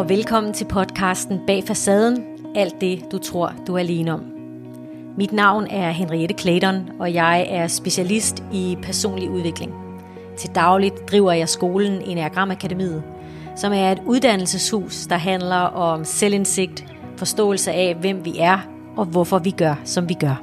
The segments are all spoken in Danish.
og velkommen til podcasten Bag Facaden, alt det du tror du er alene om. Mit navn er Henriette Clayton, og jeg er specialist i personlig udvikling. Til dagligt driver jeg skolen Enneagram Akademiet, som er et uddannelseshus, der handler om selvindsigt, forståelse af, hvem vi er og hvorfor vi gør, som vi gør.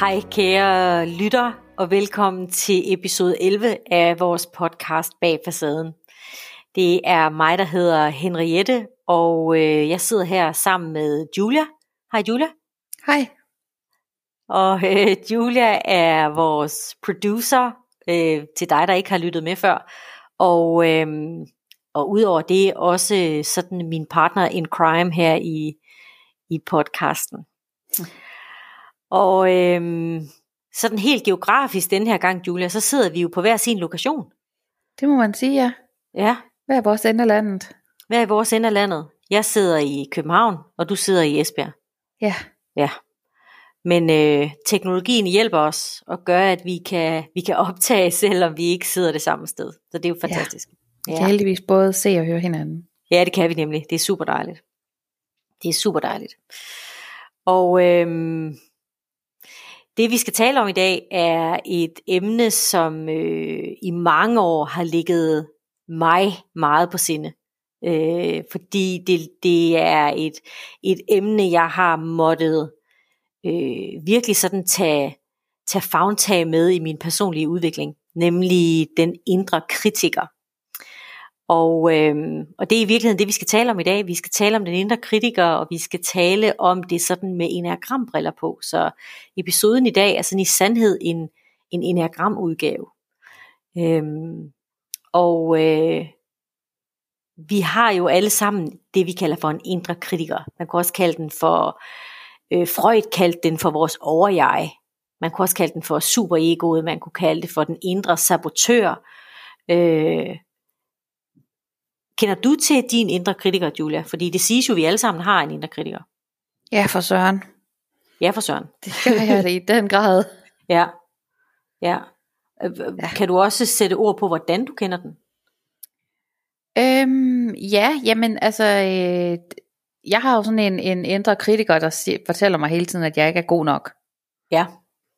Hej kære lytter, og velkommen til episode 11 af vores podcast Bag Facaden. Det er mig, der hedder Henriette, og øh, jeg sidder her sammen med Julia. Hej Julia. Hej. Og øh, Julia er vores producer øh, til dig, der ikke har lyttet med før. Og, øh, og udover det også sådan min partner in crime her i, i podcasten. Og øhm, sådan helt geografisk den her gang, Julia, så sidder vi jo på hver sin lokation. Det må man sige, ja. Ja, Hvad er vores ende af landet? hver i vores ende af landet. Jeg sidder i København, og du sidder i Esbjerg. Ja, Ja. Men øh, teknologien hjælper os og gør, at vi kan, vi kan optage, selvom vi ikke sidder det samme sted. Så det er jo fantastisk. vi kan heldigvis både se og høre hinanden. Ja, det kan vi nemlig. Det er super dejligt. Det er super dejligt. Og øhm, det vi skal tale om i dag er et emne, som øh, i mange år har ligget mig meget på sinde. Øh, fordi det, det er et, et emne, jeg har måttet øh, virkelig sådan tage, tage fagtag med i min personlige udvikling. Nemlig den indre kritiker. Og, øhm, og det er i virkeligheden det, vi skal tale om i dag. Vi skal tale om den indre kritiker, og vi skal tale om det sådan med enagrambriller på. Så episoden i dag er sådan i sandhed en, en enagramudgave. Øhm, og øh, vi har jo alle sammen det, vi kalder for en indre kritiker. Man kan også kalde den for, øh, Freud kaldte den for vores overjeg. Man kunne også kalde den for superegoet, man kunne kalde det for den indre sabotør. Øh, Kender du til din indre kritiker, Julia? Fordi det siges jo, at vi alle sammen har en indre kritiker. Ja, for søren. Ja, for Søren. Det gør jeg det i den grad. Ja. Ja. Øh, Ja. Kan du også sætte ord på, hvordan du kender den? Øhm, ja, jamen altså, øh, jeg har jo sådan en, en indre kritiker, der siger, fortæller mig hele tiden, at jeg ikke er god nok. Ja.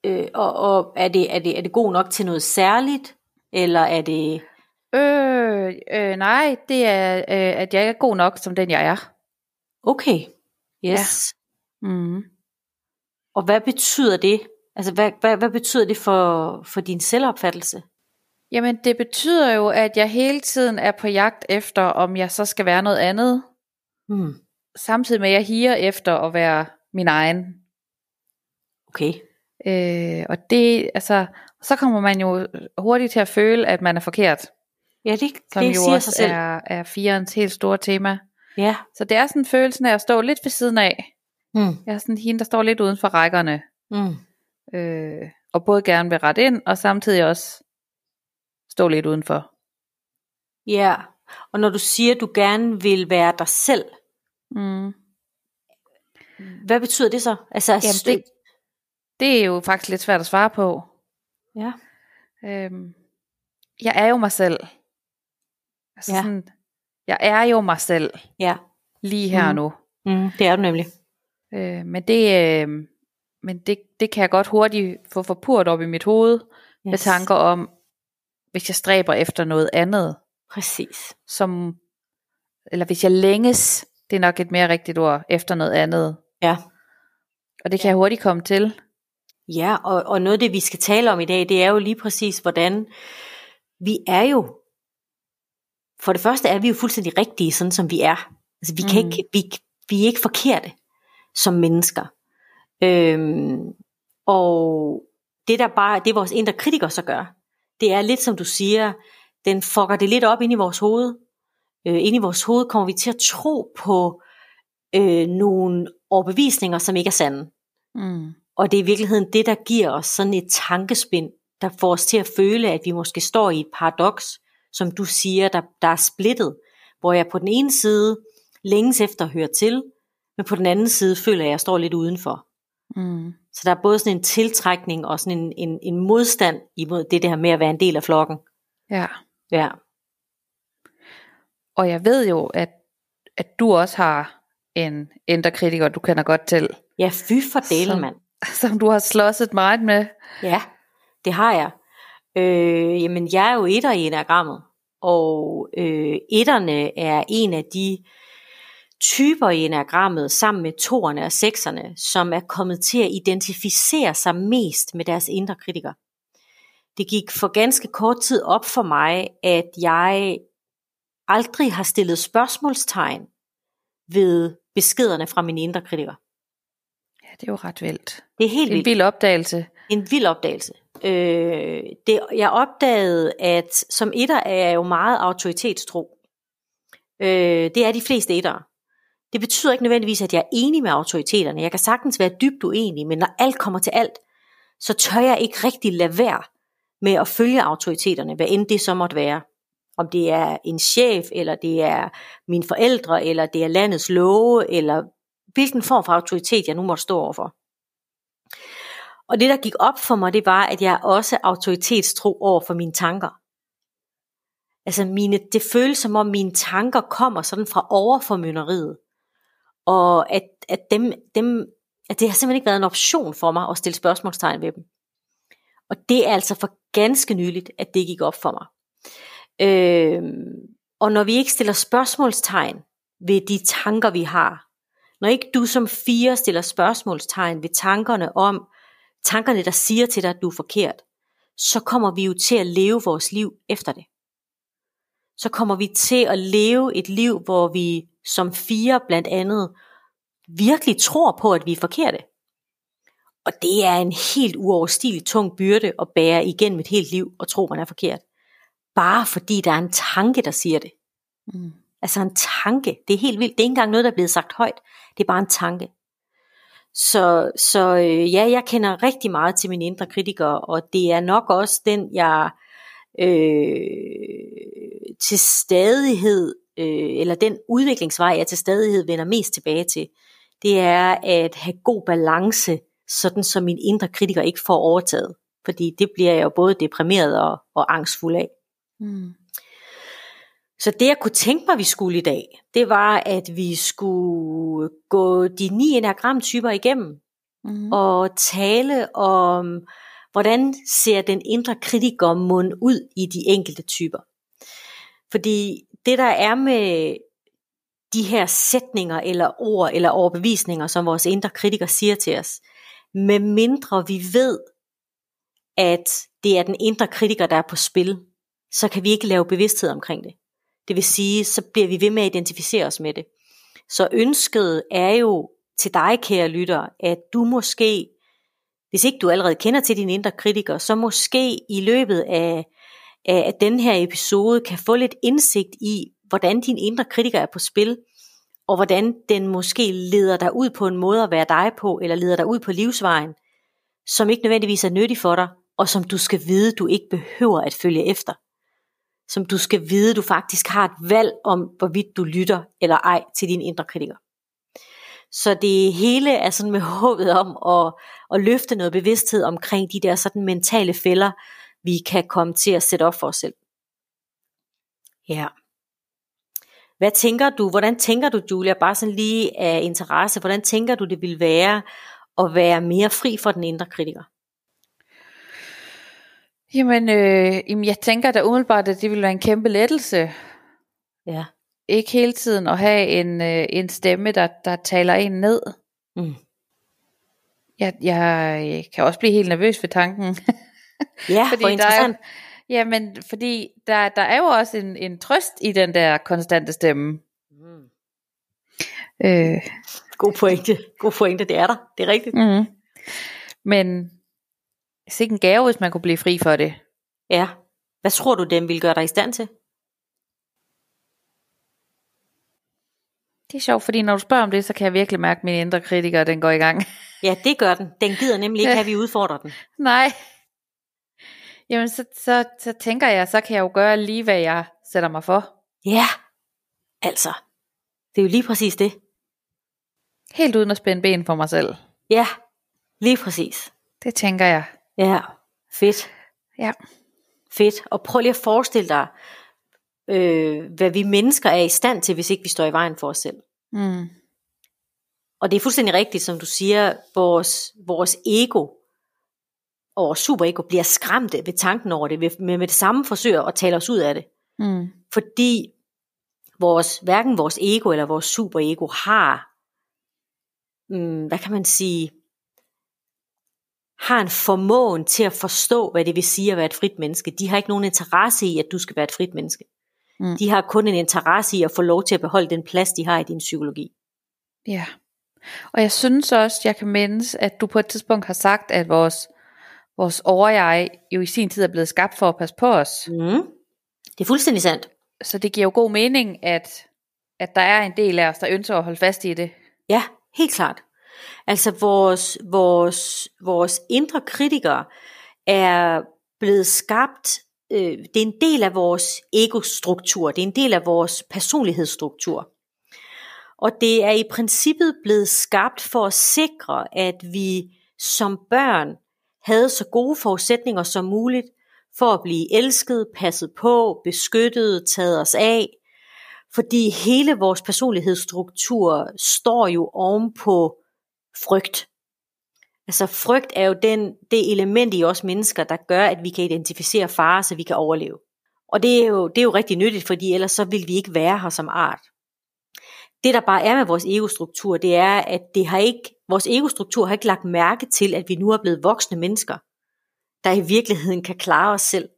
Øh, og og er, det, er, det, er det god nok til noget særligt? Eller er det... Øh, øh, nej, det er, øh, at jeg ikke er god nok, som den jeg er. Okay. Yes. Ja. Mm. Og hvad betyder det? Altså, hvad, hvad, hvad betyder det for, for din selvopfattelse? Jamen, det betyder jo, at jeg hele tiden er på jagt efter, om jeg så skal være noget andet, Hmm. samtidig med, at jeg higer efter at være min egen. Okay. Øh, og det, altså, så kommer man jo hurtigt til at føle, at man er forkert. Ja, det, Som det jo siger sig også selv. er, er firens helt store tema. Ja. Så det er sådan følelsen af at stå lidt ved siden af. Hmm. Jeg er sådan hende, der står lidt uden for rækkerne. Hmm. Øh, og både gerne vil rette ind, og samtidig også stå lidt udenfor. Ja. Og når du siger, at du gerne vil være dig selv, Mm. hvad betyder det så? Altså, Jamen, det, det er jo faktisk lidt svært at svare på. Ja. Øhm, jeg er jo mig selv. Altså Ja. sådan, jeg er jo mig selv Ja. lige her Mm. nu. Mm, det er du nemlig. Øh, men det, øh, men det, det kan jeg godt hurtigt få forpurt op i mit hoved yes. med tanker om, hvis jeg stræber efter noget andet, Præcis. som, eller hvis jeg længes, det er nok et mere rigtigt ord, efter noget andet. Ja. Og det kan jeg hurtigt komme til. Ja, og, og noget af det, vi skal tale om i dag, det er jo lige præcis, hvordan vi er jo, for det første er vi jo fuldstændig rigtige, sådan som vi er. Altså, vi, kan Mm. ikke, vi, vi er ikke forkerte som mennesker. Øhm, og det der bare, det vores indre kritiker så gør, det er lidt som du siger, den fucker det lidt op ind i vores hoved. Øh, ind i vores hoved kommer vi til at tro på øh, nogle overbevisninger, som ikke er sande. Mm. Og det er i virkeligheden det, der giver os sådan et tankespind, der får os til at føle, at vi måske står i et paradoks, som du siger, der, der er splittet, hvor jeg på den ene side længes efter at høre til, men på den anden side føler jeg, at jeg står lidt udenfor. Mm. Så der er både sådan en tiltrækning og sådan en, en, en modstand imod det der med at være en del af flokken. Ja. Ja. Og jeg ved jo, at, at du også har en indre kritiker, du kender godt til, Ja, fy for delen, Som- mand. som du har slåsset meget med. Ja, det har jeg. Øh, jamen, jeg er jo etter i enagrammet, og øh, etterne er en af de typer i enagrammet, sammen med toerne og sekserne, som er kommet til at identificere sig mest med deres indre kritiker. Det gik for ganske kort tid op for mig, at jeg aldrig har stillet spørgsmålstegn ved beskederne fra min indre kritiker. Ja, det er jo ret vildt. Det er helt er en vildt. vild opdagelse. En vild opdagelse. Øh, det, jeg opdagede, at som etter er jeg jo meget autoritetstro. Øh, det er de fleste ettere. Det betyder ikke nødvendigvis, at jeg er enig med autoriteterne. Jeg kan sagtens være dybt uenig, men når alt kommer til alt, så tør jeg ikke rigtig lade være med at følge autoriteterne, hvad end det så måtte være. Om det er en chef, eller det er mine forældre, eller det er landets love, eller hvilken form for autoritet jeg nu måtte stå overfor. Og det, der gik op for mig, det var, at jeg også autoritetstro over for mine tanker. Altså mine, det føles som om mine tanker kommer sådan fra overformynderiet. Og at, at, dem, dem, at det har simpelthen ikke været en option for mig at stille spørgsmålstegn ved dem. Og det er altså for ganske nyligt, at det gik op for mig. Øh, og når vi ikke stiller spørgsmålstegn ved de tanker, vi har, når ikke du som fire stiller spørgsmålstegn ved tankerne om, tankerne, der siger til dig, at du er forkert, så kommer vi jo til at leve vores liv efter det. Så kommer vi til at leve et liv, hvor vi som fire blandt andet virkelig tror på, at vi er forkerte. Og det er en helt uoverstigelig tung byrde at bære igennem et helt liv og tro, man er forkert. Bare fordi der er en tanke, der siger det. Mm. Altså en tanke. Det er helt vildt. Det er ikke engang noget, der er blevet sagt højt. Det er bare en tanke. Så, så øh, ja, jeg kender rigtig meget til min indre kritiker, og det er nok også den, jeg øh, til stadighed, øh, eller den udviklingsvej, jeg til stadighed vender mest tilbage til, det er at have god balance, sådan som min indre kritiker ikke får overtaget. Fordi det bliver jeg jo både deprimeret og, og angstfuld af. Mm. Så det jeg kunne tænke mig, vi skulle i dag, det var, at vi skulle gå de ni enagramtyper igennem, Mm. og tale om, hvordan ser den indre kritiker mund ud i de enkelte typer. Fordi det der er med de her sætninger eller ord eller overbevisninger, som vores indre kritiker siger til os, med mindre vi ved, at det er den indre kritiker, der er på spil, så kan vi ikke lave bevidsthed omkring det. Det vil sige, så bliver vi ved med at identificere os med det. Så ønsket er jo til dig, kære lytter, at du måske, hvis ikke du allerede kender til din indre kritiker, så måske i løbet af, af, den her episode kan få lidt indsigt i, hvordan din indre kritiker er på spil, og hvordan den måske leder dig ud på en måde at være dig på, eller leder dig ud på livsvejen, som ikke nødvendigvis er nyttig for dig, og som du skal vide, du ikke behøver at følge efter. Som du skal vide, du faktisk har et valg om, hvorvidt du lytter eller ej til din indre kritiker. Så det hele er sådan med håbet om at, at løfte noget bevidsthed omkring de der sådan mentale fælder, vi kan komme til at sætte op for os selv. Ja. Hvad tænker du, hvordan tænker du, Julia, bare sådan lige af interesse, hvordan tænker du, det vil være at være mere fri for den indre kritiker? Jamen, øh, jamen, jeg tænker da umiddelbart, at det ville være en kæmpe lettelse. Ja. Ikke hele tiden at have en, øh, en stemme, der, der taler en ned. Mm. Jeg, jeg kan også blive helt nervøs ved tanken. Ja, fordi hvor der interessant. er, jamen, fordi der, der er jo også en, en trøst i den der konstante stemme. Mm. Øh, God pointe. God pointe, det er der. Det er rigtigt. mm. Men sikke en gave, hvis man kunne blive fri for det. Ja. Hvad tror du, den vil gøre dig i stand til? Det er sjovt, fordi når du spørger om det, så kan jeg virkelig mærke, at min indre kritiker, den går i gang. Ja, det gør den. Den gider nemlig ikke at vi udfordrer den. Nej. Jamen, så, så, så tænker jeg, så kan jeg jo gøre lige, hvad jeg sætter mig for. Ja, altså. Det er jo lige præcis det. Helt uden at spænde ben for mig selv. Ja, lige præcis. Det tænker jeg. Ja, fedt. Ja. fedt. Og prøv lige at forestille dig, øh, hvad vi mennesker er i stand til, hvis ikke vi står i vejen for os selv. Mm. Og det er fuldstændig rigtigt, som du siger, vores, vores ego og vores superego bliver skræmte ved tanken over det, med, med det samme forsøger at tale os ud af det. Mm. Fordi vores, hverken vores ego eller vores superego har, mm, hvad kan man sige, har en formåen til at forstå, hvad det vil sige at være et frit menneske. De har ikke nogen interesse i, at du skal være et frit menneske. Mm. De har kun en interesse i at få lov til at beholde den plads, de har i din psykologi. Ja. Og jeg synes også, jeg kan mindes, at du på et tidspunkt har sagt, at vores, vores overjeg jo i sin tid er blevet skabt for at passe på os. Mm. Det er fuldstændig sandt. Så det giver jo god mening, at, at der er en del af os, der ønsker at holde fast i det. Ja, helt klart. Altså vores, vores, vores indre kritikere er blevet skabt, øh, det er en del af vores egostruktur, det er en del af vores personlighedsstruktur. Og det er i princippet blevet skabt for at sikre, at vi som børn havde så gode forudsætninger som muligt for at blive elsket, passet på, beskyttet, taget os af. Fordi hele vores personlighedsstruktur står jo oven på frygt. Altså frygt er jo den, det element i os mennesker, der gør, at vi kan identificere farer, så vi kan overleve. Og det er jo, det er jo rigtig nyttigt, fordi ellers så vil vi ikke være her som art. Det der bare er med vores egostruktur, det er, at det har ikke, vores egostruktur har ikke lagt mærke til, at vi nu er blevet voksne mennesker, der i virkeligheden kan klare os selv.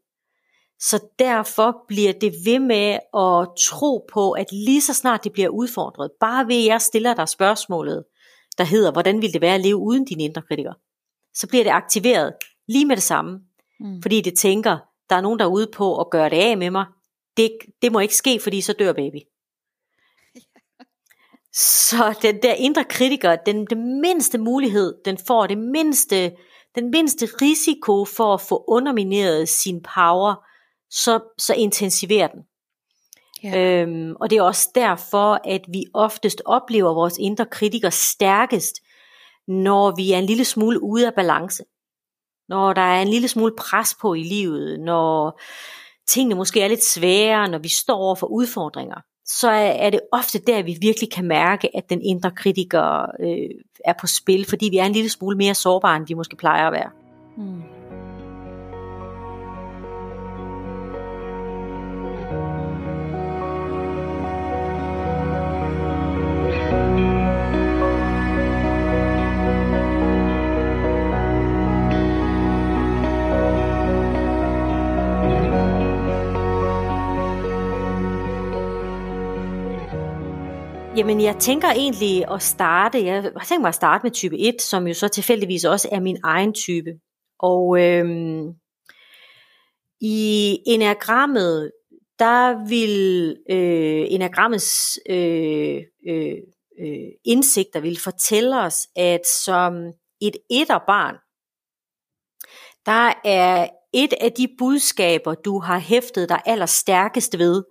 Så derfor bliver det ved med at tro på, at lige så snart det bliver udfordret, bare ved at jeg stiller dig spørgsmålet, der hedder, hvordan vil det være at leve uden dine indre kritikere? Så bliver det aktiveret lige med det samme. Mm. Fordi det tænker, der er nogen der er ude på at gøre det af med mig. Det, det må ikke ske, fordi så dør baby. Så den der indre kritiker, den, den mindste mulighed, den får det mindste, den mindste risiko for at få undermineret sin power, så, så intensiverer den. Ja. Øhm, og det er også derfor, at vi oftest oplever vores indre kritiker stærkest, når vi er en lille smule ude af balance. Når der er en lille smule pres på i livet, når tingene måske er lidt svære, når vi står over for udfordringer, så er det ofte der, vi virkelig kan mærke, at den indre kritiker øh, er på spil, fordi vi er en lille smule mere sårbare, end vi måske plejer at være. Mm. Jamen jeg tænker egentlig at starte, jeg har tænkt mig at starte med type 1, som jo så tilfældigvis også er min egen type. Og øhm, i enagrammet, der vil øh, enagrammets øh, øh, øh, indsigter vil fortælle os, at som et etterbarn, der er et af de budskaber, du har hæftet dig allerstærkest ved,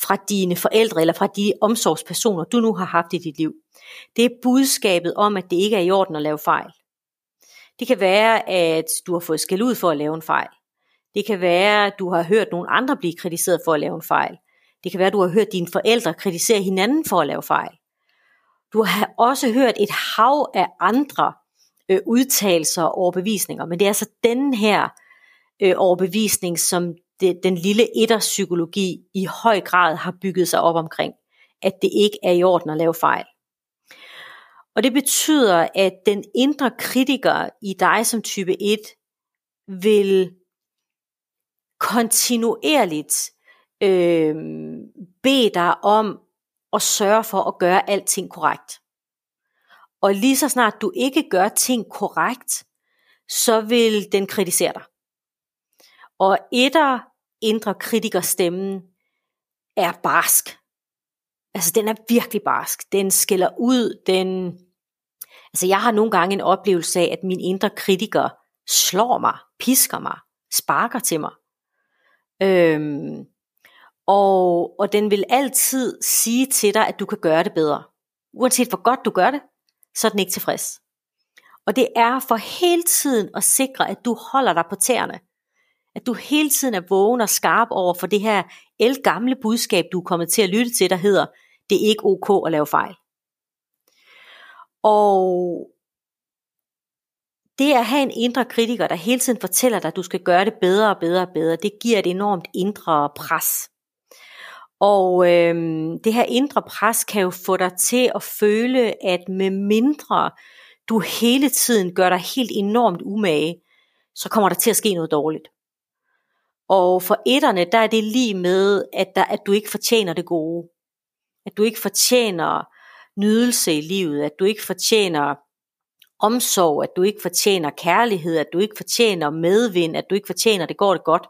fra dine forældre eller fra de omsorgspersoner, du nu har haft i dit liv. Det er budskabet om, at det ikke er i orden at lave fejl. Det kan være, at du har fået skæld ud for at lave en fejl. Det kan være, at du har hørt nogle andre blive kritiseret for at lave en fejl. Det kan være, at du har hørt dine forældre kritisere hinanden for at lave fejl. Du har også hørt et hav af andre øh, udtalelser og overbevisninger, men det er altså den her øh, overbevisning, som det, den lille etterpsykologi i høj grad har bygget sig op omkring, at det ikke er i orden at lave fejl. Og det betyder, at den indre kritiker i dig som type 1 vil kontinuerligt øh, bede dig om at sørge for at gøre alting korrekt. Og lige så snart du ikke gør ting korrekt, så vil den kritisere dig. Og etter indre kritikerstemmen er barsk. Altså den er virkelig barsk. Den skiller ud. Den... Altså jeg har nogle gange en oplevelse af, at min indre kritiker slår mig, pisker mig, sparker til mig. Øhm, og, og den vil altid sige til dig, at du kan gøre det bedre. Uanset hvor godt du gør det, så er den ikke tilfreds. Og det er for hele tiden at sikre, at du holder dig på tæerne at du hele tiden er vågen og skarp over for det her el gamle budskab, du er kommet til at lytte til, der hedder, det er ikke ok at lave fejl. Og det at have en indre kritiker, der hele tiden fortæller dig, at du skal gøre det bedre og bedre og bedre, det giver et enormt indre pres. Og øhm, det her indre pres kan jo få dig til at føle, at med mindre du hele tiden gør dig helt enormt umage, så kommer der til at ske noget dårligt. Og for etterne, der er det lige med, at, der, at du ikke fortjener det gode. At du ikke fortjener nydelse i livet, at du ikke fortjener omsorg, at du ikke fortjener kærlighed, at du ikke fortjener medvind, at du ikke fortjener, det går det godt.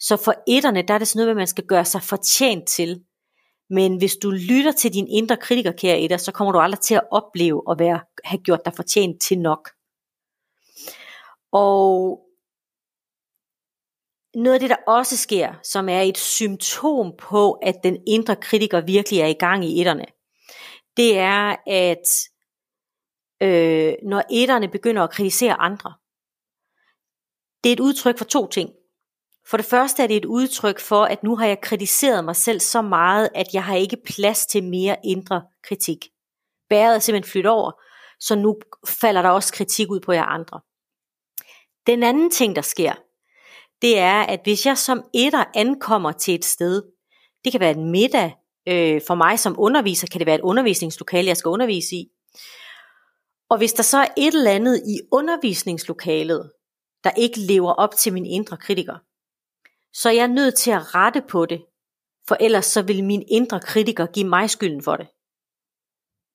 Så for etterne, der er det sådan noget, man skal gøre sig fortjent til. Men hvis du lytter til din indre kritiker, kære etter, så kommer du aldrig til at opleve at være, have gjort dig fortjent til nok. Og noget af det, der også sker, som er et symptom på, at den indre kritiker virkelig er i gang i etterne, det er, at øh, når etterne begynder at kritisere andre, det er et udtryk for to ting. For det første er det et udtryk for, at nu har jeg kritiseret mig selv så meget, at jeg har ikke plads til mere indre kritik. Bæret er simpelthen flyttet over, så nu falder der også kritik ud på jer andre. Den anden ting, der sker, det er, at hvis jeg som etter ankommer til et sted, det kan være en middag, øh, for mig som underviser kan det være et undervisningslokale, jeg skal undervise i. Og hvis der så er et eller andet i undervisningslokalet, der ikke lever op til min indre kritiker, så er jeg nødt til at rette på det, for ellers så vil min indre kritiker give mig skylden for det.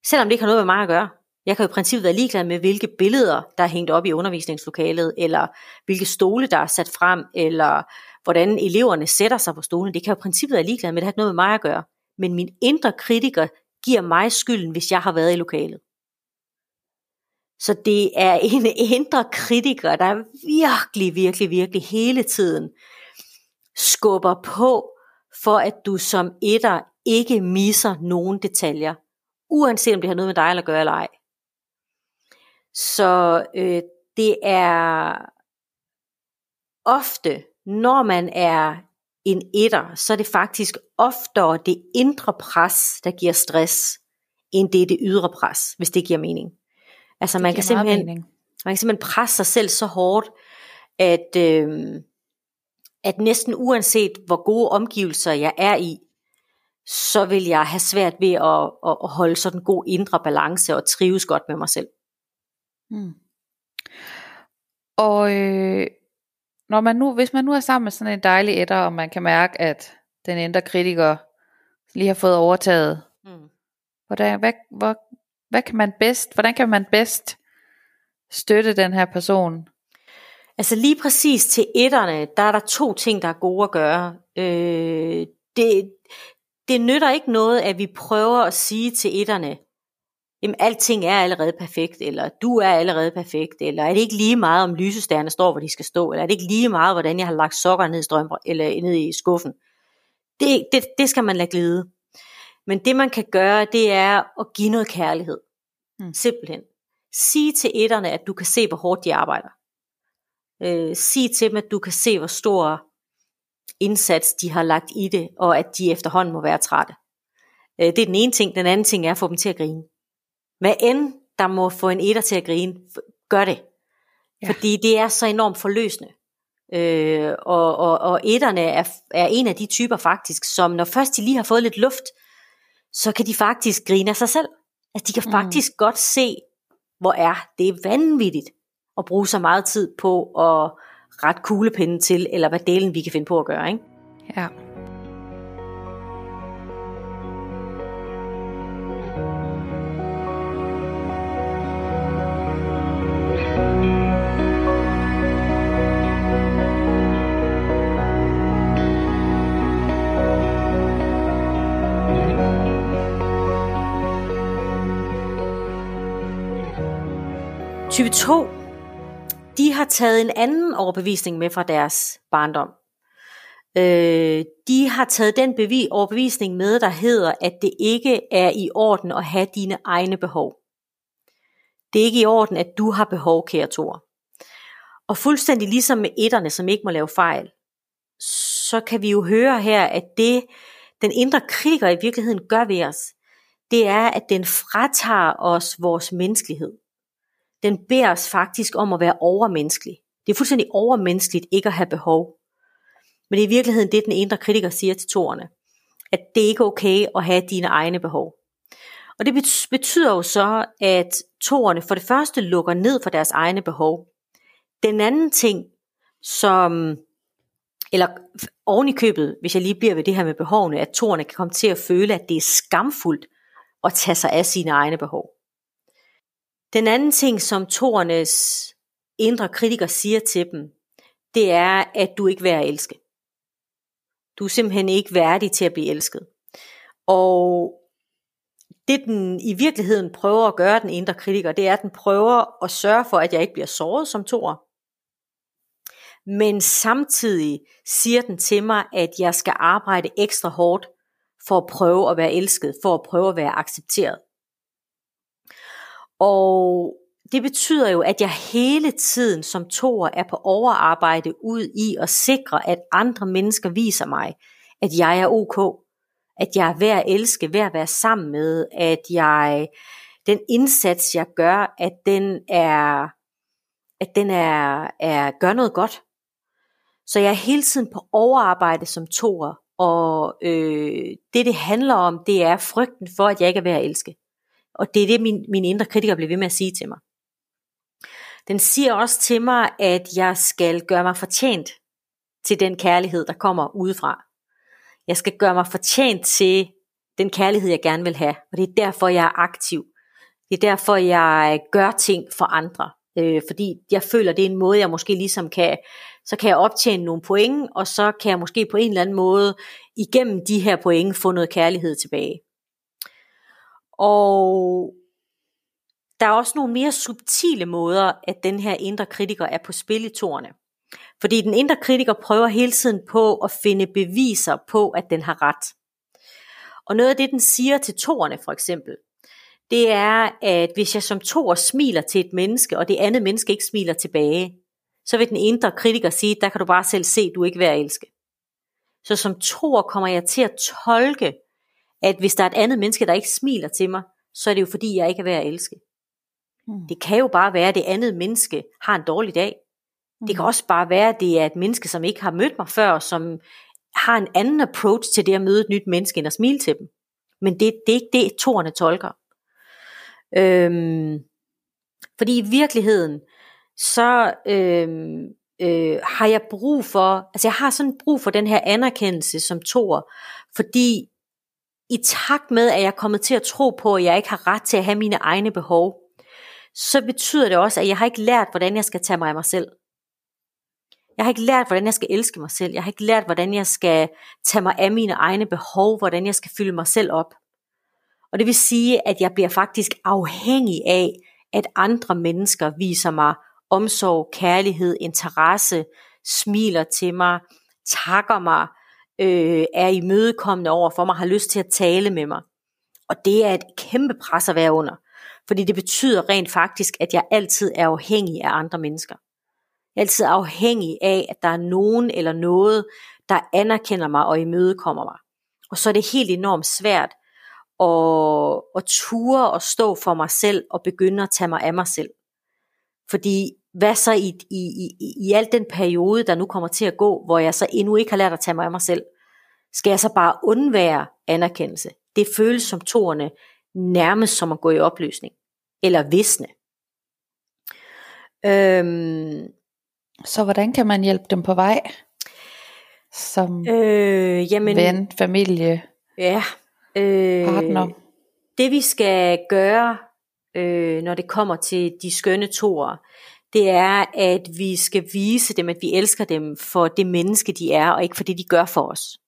Selvom det ikke har noget med mig at gøre. Jeg kan jo i princippet være ligeglad med, hvilke billeder, der er hængt op i undervisningslokalet, eller hvilke stole, der er sat frem, eller hvordan eleverne sætter sig på stolen. Det kan jeg i princippet være ligeglad med, det har ikke noget med mig at gøre. Men min indre kritiker giver mig skylden, hvis jeg har været i lokalet. Så det er en indre kritiker, der virkelig, virkelig, virkelig hele tiden skubber på, for at du som etter ikke misser nogen detaljer, uanset om det har noget med dig at gøre eller ej. Så øh, det er ofte, når man er en etter, så er det faktisk oftere det indre pres, der giver stress, end det er det ydre pres, hvis det giver mening. Altså man kan, simpelthen, man kan simpelthen presse sig selv så hårdt, at, øh, at næsten uanset hvor gode omgivelser jeg er i, så vil jeg have svært ved at, at holde sådan en god indre balance og trives godt med mig selv. Mm. Og øh, når man nu, hvis man nu er sammen med sådan en dejlig etter, og man kan mærke, at den indre kritiker lige har fået overtaget, mm. hvordan, hvad, hvor, hvad kan man bedst, hvordan kan man bedst støtte den her person? Altså lige præcis til etterne, der er der to ting, der er gode at gøre. Øh, det, det nytter ikke noget, at vi prøver at sige til etterne, jamen alting er allerede perfekt, eller du er allerede perfekt, eller er det ikke lige meget, om lysestjerne står, hvor de skal stå, eller er det ikke lige meget, hvordan jeg har lagt sokker ned i, strømper, eller ned i skuffen. Det, det, det skal man lade glide. Men det man kan gøre, det er at give noget kærlighed. Mm. Simpelthen. Sig til etterne, at du kan se, hvor hårdt de arbejder. Øh, sig til dem, at du kan se, hvor stor indsats de har lagt i det, og at de efterhånden må være trætte. Øh, det er den ene ting. Den anden ting er at få dem til at grine. Hvad end der må få en etter til at grine, gør det. Ja. Fordi det er så enormt forløsende. Øh, og, og, og etterne er, er en af de typer faktisk, som når først de lige har fået lidt luft, så kan de faktisk grine af sig selv. Altså de kan mm. faktisk godt se, hvor er det vanvittigt at bruge så meget tid på at ret kuglepinden til, eller hvad delen vi kan finde på at gøre. Ikke? Ja. 22, de har taget en anden overbevisning med fra deres barndom. Øh, de har taget den bevis, overbevisning med, der hedder, at det ikke er i orden at have dine egne behov. Det er ikke i orden, at du har behov, kære Thor. Og fuldstændig ligesom med etterne, som ikke må lave fejl, så kan vi jo høre her, at det, den indre kritiker i virkeligheden gør ved os, det er, at den fratager os vores menneskelighed. Den beder os faktisk om at være overmenneskelig. Det er fuldstændig overmenneskeligt ikke at have behov. Men det er i virkeligheden det, den indre kritiker siger til toerne. At det ikke er okay at have dine egne behov. Og det betyder jo så, at toerne for det første lukker ned for deres egne behov. Den anden ting, som, eller oven i købet, hvis jeg lige bliver ved det her med behovene, at toerne kan komme til at føle, at det er skamfuldt at tage sig af sine egne behov. Den anden ting, som Tornes indre kritiker siger til dem, det er, at du ikke er værd at elske. Du er simpelthen ikke værdig til at blive elsket. Og det den i virkeligheden prøver at gøre, den indre kritiker, det er, at den prøver at sørge for, at jeg ikke bliver såret som toer. Men samtidig siger den til mig, at jeg skal arbejde ekstra hårdt for at prøve at være elsket, for at prøve at være accepteret. Og det betyder jo, at jeg hele tiden som toer er på overarbejde ud i at sikre, at andre mennesker viser mig, at jeg er ok, at jeg er værd at elske, værd at være sammen med, at jeg, den indsats jeg gør, at den er, at den er, er gør noget godt. Så jeg er hele tiden på overarbejde som toer, og øh, det det handler om, det er frygten for, at jeg ikke er værd at elske. Og det er det, min, min indre kritiker bliver ved med at sige til mig. Den siger også til mig, at jeg skal gøre mig fortjent til den kærlighed, der kommer udefra. Jeg skal gøre mig fortjent til den kærlighed, jeg gerne vil have. Og det er derfor, jeg er aktiv. Det er derfor, jeg gør ting for andre. Øh, fordi jeg føler, det er en måde, jeg måske ligesom kan, så kan jeg optjene nogle point, og så kan jeg måske på en eller anden måde igennem de her point få noget kærlighed tilbage. Og der er også nogle mere subtile måder, at den her indre kritiker er på spil i tårne. Fordi den indre kritiker prøver hele tiden på at finde beviser på, at den har ret. Og noget af det, den siger til toerne for eksempel, det er, at hvis jeg som toer smiler til et menneske, og det andet menneske ikke smiler tilbage, så vil den indre kritiker sige, der kan du bare selv se, du er ikke værd at elske. Så som toer kommer jeg til at tolke, at hvis der er et andet menneske, der ikke smiler til mig, så er det jo fordi, jeg ikke er værd at elske. Mm. Det kan jo bare være, at det andet menneske har en dårlig dag. Mm. Det kan også bare være, at det er et menneske, som ikke har mødt mig før, som har en anden approach til det at møde et nyt menneske, end at smile til dem. Men det, det er ikke det, toerne tolker. Øhm, fordi i virkeligheden, så øhm, øh, har jeg brug for, altså jeg har sådan brug for den her anerkendelse som toer, fordi i takt med, at jeg er kommet til at tro på, at jeg ikke har ret til at have mine egne behov, så betyder det også, at jeg har ikke lært, hvordan jeg skal tage mig af mig selv. Jeg har ikke lært, hvordan jeg skal elske mig selv. Jeg har ikke lært, hvordan jeg skal tage mig af mine egne behov, hvordan jeg skal fylde mig selv op. Og det vil sige, at jeg bliver faktisk afhængig af, at andre mennesker viser mig omsorg, kærlighed, interesse, smiler til mig, takker mig, øh, er imødekommende over for mig, har lyst til at tale med mig. Og det er et kæmpe pres at være under. Fordi det betyder rent faktisk, at jeg altid er afhængig af andre mennesker. Jeg er altid afhængig af, at der er nogen eller noget, der anerkender mig og imødekommer mig. Og så er det helt enormt svært at, at ture og stå for mig selv og begynde at tage mig af mig selv. Fordi hvad så i, i, i, i al den periode, der nu kommer til at gå, hvor jeg så endnu ikke har lært at tage mig af mig selv, skal jeg så bare undvære anerkendelse? Det føles som toerne nærmest som at gå i opløsning, eller visne. Øhm, så hvordan kan man hjælpe dem på vej? Som øh, jamen, ven, familie, ja, øh, partner? Det vi skal gøre, øh, når det kommer til de skønne toer, det er, at vi skal vise dem, at vi elsker dem for det menneske, de er, og ikke for det, de gør for os.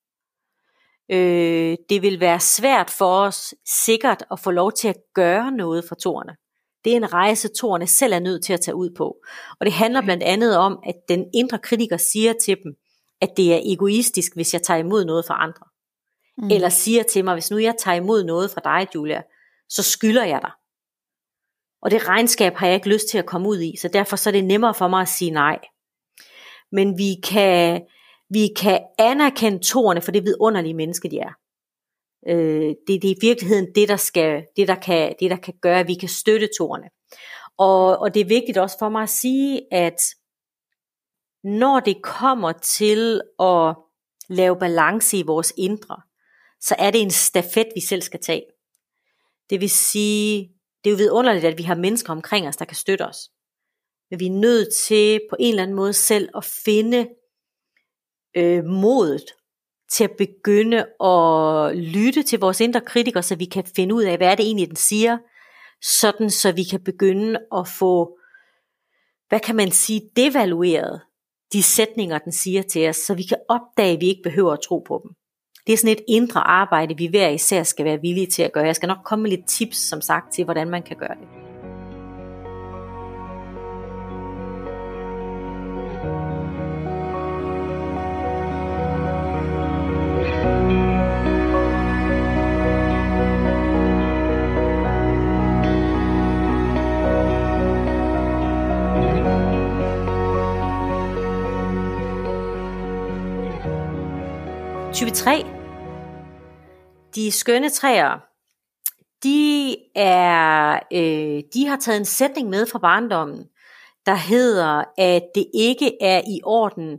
Øh, det vil være svært for os sikkert at få lov til at gøre noget for torne. Det er en rejse, torne selv er nødt til at tage ud på. Og det handler blandt andet om, at den indre kritiker siger til dem, at det er egoistisk, hvis jeg tager imod noget fra andre. Mm. Eller siger til mig, hvis nu jeg tager imod noget fra dig, Julia, så skylder jeg dig. Og det regnskab har jeg ikke lyst til at komme ud i, så derfor så er det nemmere for mig at sige nej. Men vi kan, vi kan anerkende toerne for det vidunderlige menneske, de er. Øh, det, det er i virkeligheden det, der, skal, det, der kan, det, der kan gøre, at vi kan støtte toerne. Og, og det er vigtigt også for mig at sige, at når det kommer til at lave balance i vores indre, så er det en stafet, vi selv skal tage. Det vil sige, det er jo vidunderligt, at vi har mennesker omkring os, der kan støtte os. Men vi er nødt til på en eller anden måde selv at finde øh, modet til at begynde at lytte til vores indre kritikere, så vi kan finde ud af, hvad er det egentlig, den siger, sådan så vi kan begynde at få, hvad kan man sige, devalueret de sætninger, den siger til os, så vi kan opdage, at vi ikke behøver at tro på dem. Det er sådan et indre arbejde, vi hver især skal være villige til at gøre. Jeg skal nok komme med lidt tips, som sagt, til hvordan man kan gøre det. De skønne træer, de, er, øh, de har taget en sætning med fra barndommen, der hedder, at det ikke er i orden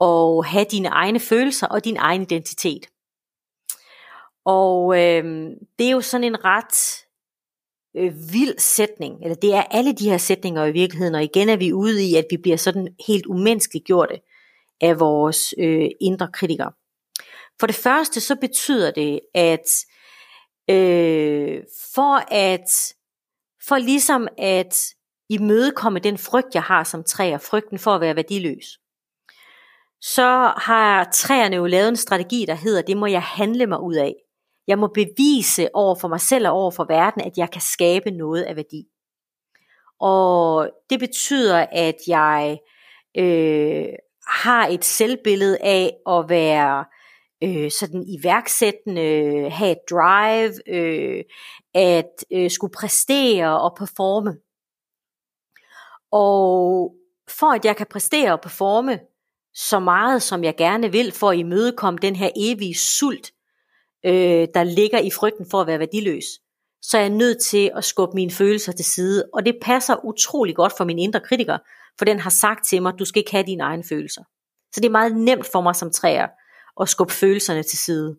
at have dine egne følelser og din egen identitet. Og øh, det er jo sådan en ret øh, vild sætning, eller det er alle de her sætninger i virkeligheden, og igen er vi ude i, at vi bliver sådan helt umenneskeligt gjorte af vores øh, indre kritikere. For det første så betyder det, at øh, for at for ligesom at imødekomme den frygt, jeg har som træer, frygten for at være værdiløs, så har træerne jo lavet en strategi, der hedder, det må jeg handle mig ud af. Jeg må bevise over for mig selv og over for verden, at jeg kan skabe noget af værdi. Og det betyder, at jeg øh, har et selvbillede af at være øh, sådan iværksættende, have et drive, øh, at øh, skulle præstere og performe. Og for at jeg kan præstere og performe så meget, som jeg gerne vil, for at imødekomme den her evige sult, øh, der ligger i frygten for at være værdiløs, så er jeg nødt til at skubbe mine følelser til side. Og det passer utrolig godt for min indre kritiker, for den har sagt til mig, du skal ikke have dine egne følelser. Så det er meget nemt for mig som træer og skubbe følelserne til side.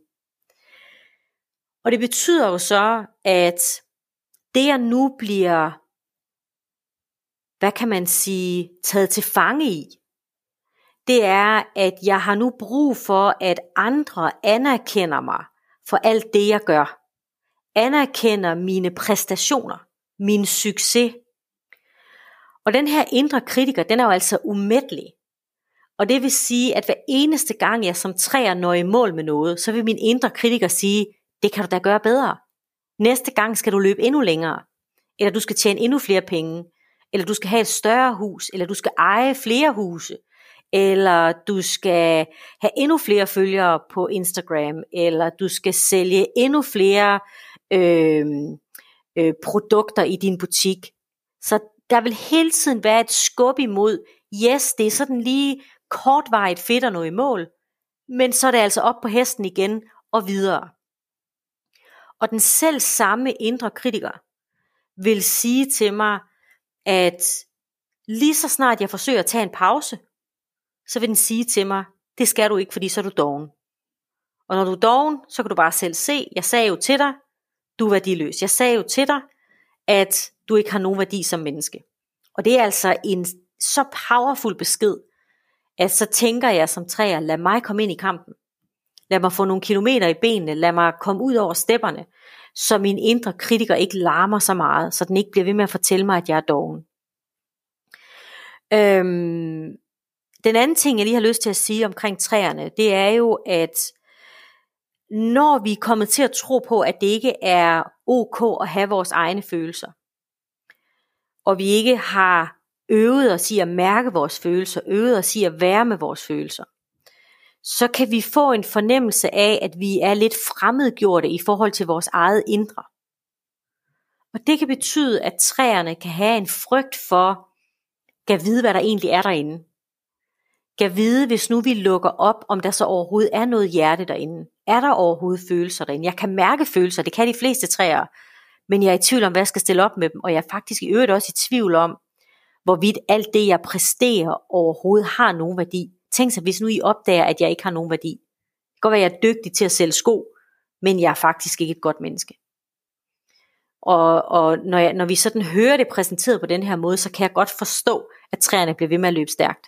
Og det betyder jo så, at det jeg nu bliver, hvad kan man sige, taget til fange i, det er, at jeg har nu brug for, at andre anerkender mig for alt det, jeg gør. Anerkender mine præstationer, min succes. Og den her indre kritiker, den er jo altså umættelig. Og det vil sige, at hver eneste gang jeg som træer når i mål med noget, så vil min indre kritiker sige, det kan du da gøre bedre. Næste gang skal du løbe endnu længere. Eller du skal tjene endnu flere penge. Eller du skal have et større hus. Eller du skal eje flere huse. Eller du skal have endnu flere følgere på Instagram. Eller du skal sælge endnu flere øh, øh, produkter i din butik. Så der vil hele tiden være et skub imod, yes, det er sådan lige kortvarigt fedt at nå i mål, men så er det altså op på hesten igen og videre. Og den selv samme indre kritiker vil sige til mig, at lige så snart jeg forsøger at tage en pause, så vil den sige til mig, det skal du ikke, fordi så er du doven. Og når du er doven, så kan du bare selv se, jeg sagde jo til dig, du er værdiløs. Jeg sagde jo til dig, at du ikke har nogen værdi som menneske. Og det er altså en så powerful besked, at så tænker jeg som træer, lad mig komme ind i kampen. Lad mig få nogle kilometer i benene, lad mig komme ud over stepperne, så min indre kritiker ikke larmer så meget, så den ikke bliver ved med at fortælle mig, at jeg er doven. Øhm, den anden ting, jeg lige har lyst til at sige omkring træerne, det er jo, at når vi er kommet til at tro på, at det ikke er ok at have vores egne følelser, og vi ikke har øvet os i at mærke vores følelser, øvet os i at være med vores følelser, så kan vi få en fornemmelse af, at vi er lidt fremmedgjorte i forhold til vores eget indre. Og det kan betyde, at træerne kan have en frygt for, at vide, hvad der egentlig er derinde. Kan vide, hvis nu vi lukker op, om der så overhovedet er noget hjerte derinde. Er der overhovedet følelser derinde? Jeg kan mærke følelser, det kan de fleste træer. Men jeg er i tvivl om, hvad jeg skal stille op med dem, og jeg er faktisk i øvrigt også i tvivl om, hvorvidt alt det, jeg præsterer, overhovedet har nogen værdi. Tænk sig, hvis nu I opdager, at jeg ikke har nogen værdi. Det kan godt være, at jeg er dygtig til at sælge sko, men jeg er faktisk ikke et godt menneske. Og, og når, jeg, når vi sådan hører det præsenteret på den her måde, så kan jeg godt forstå, at træerne bliver ved med at løbe stærkt.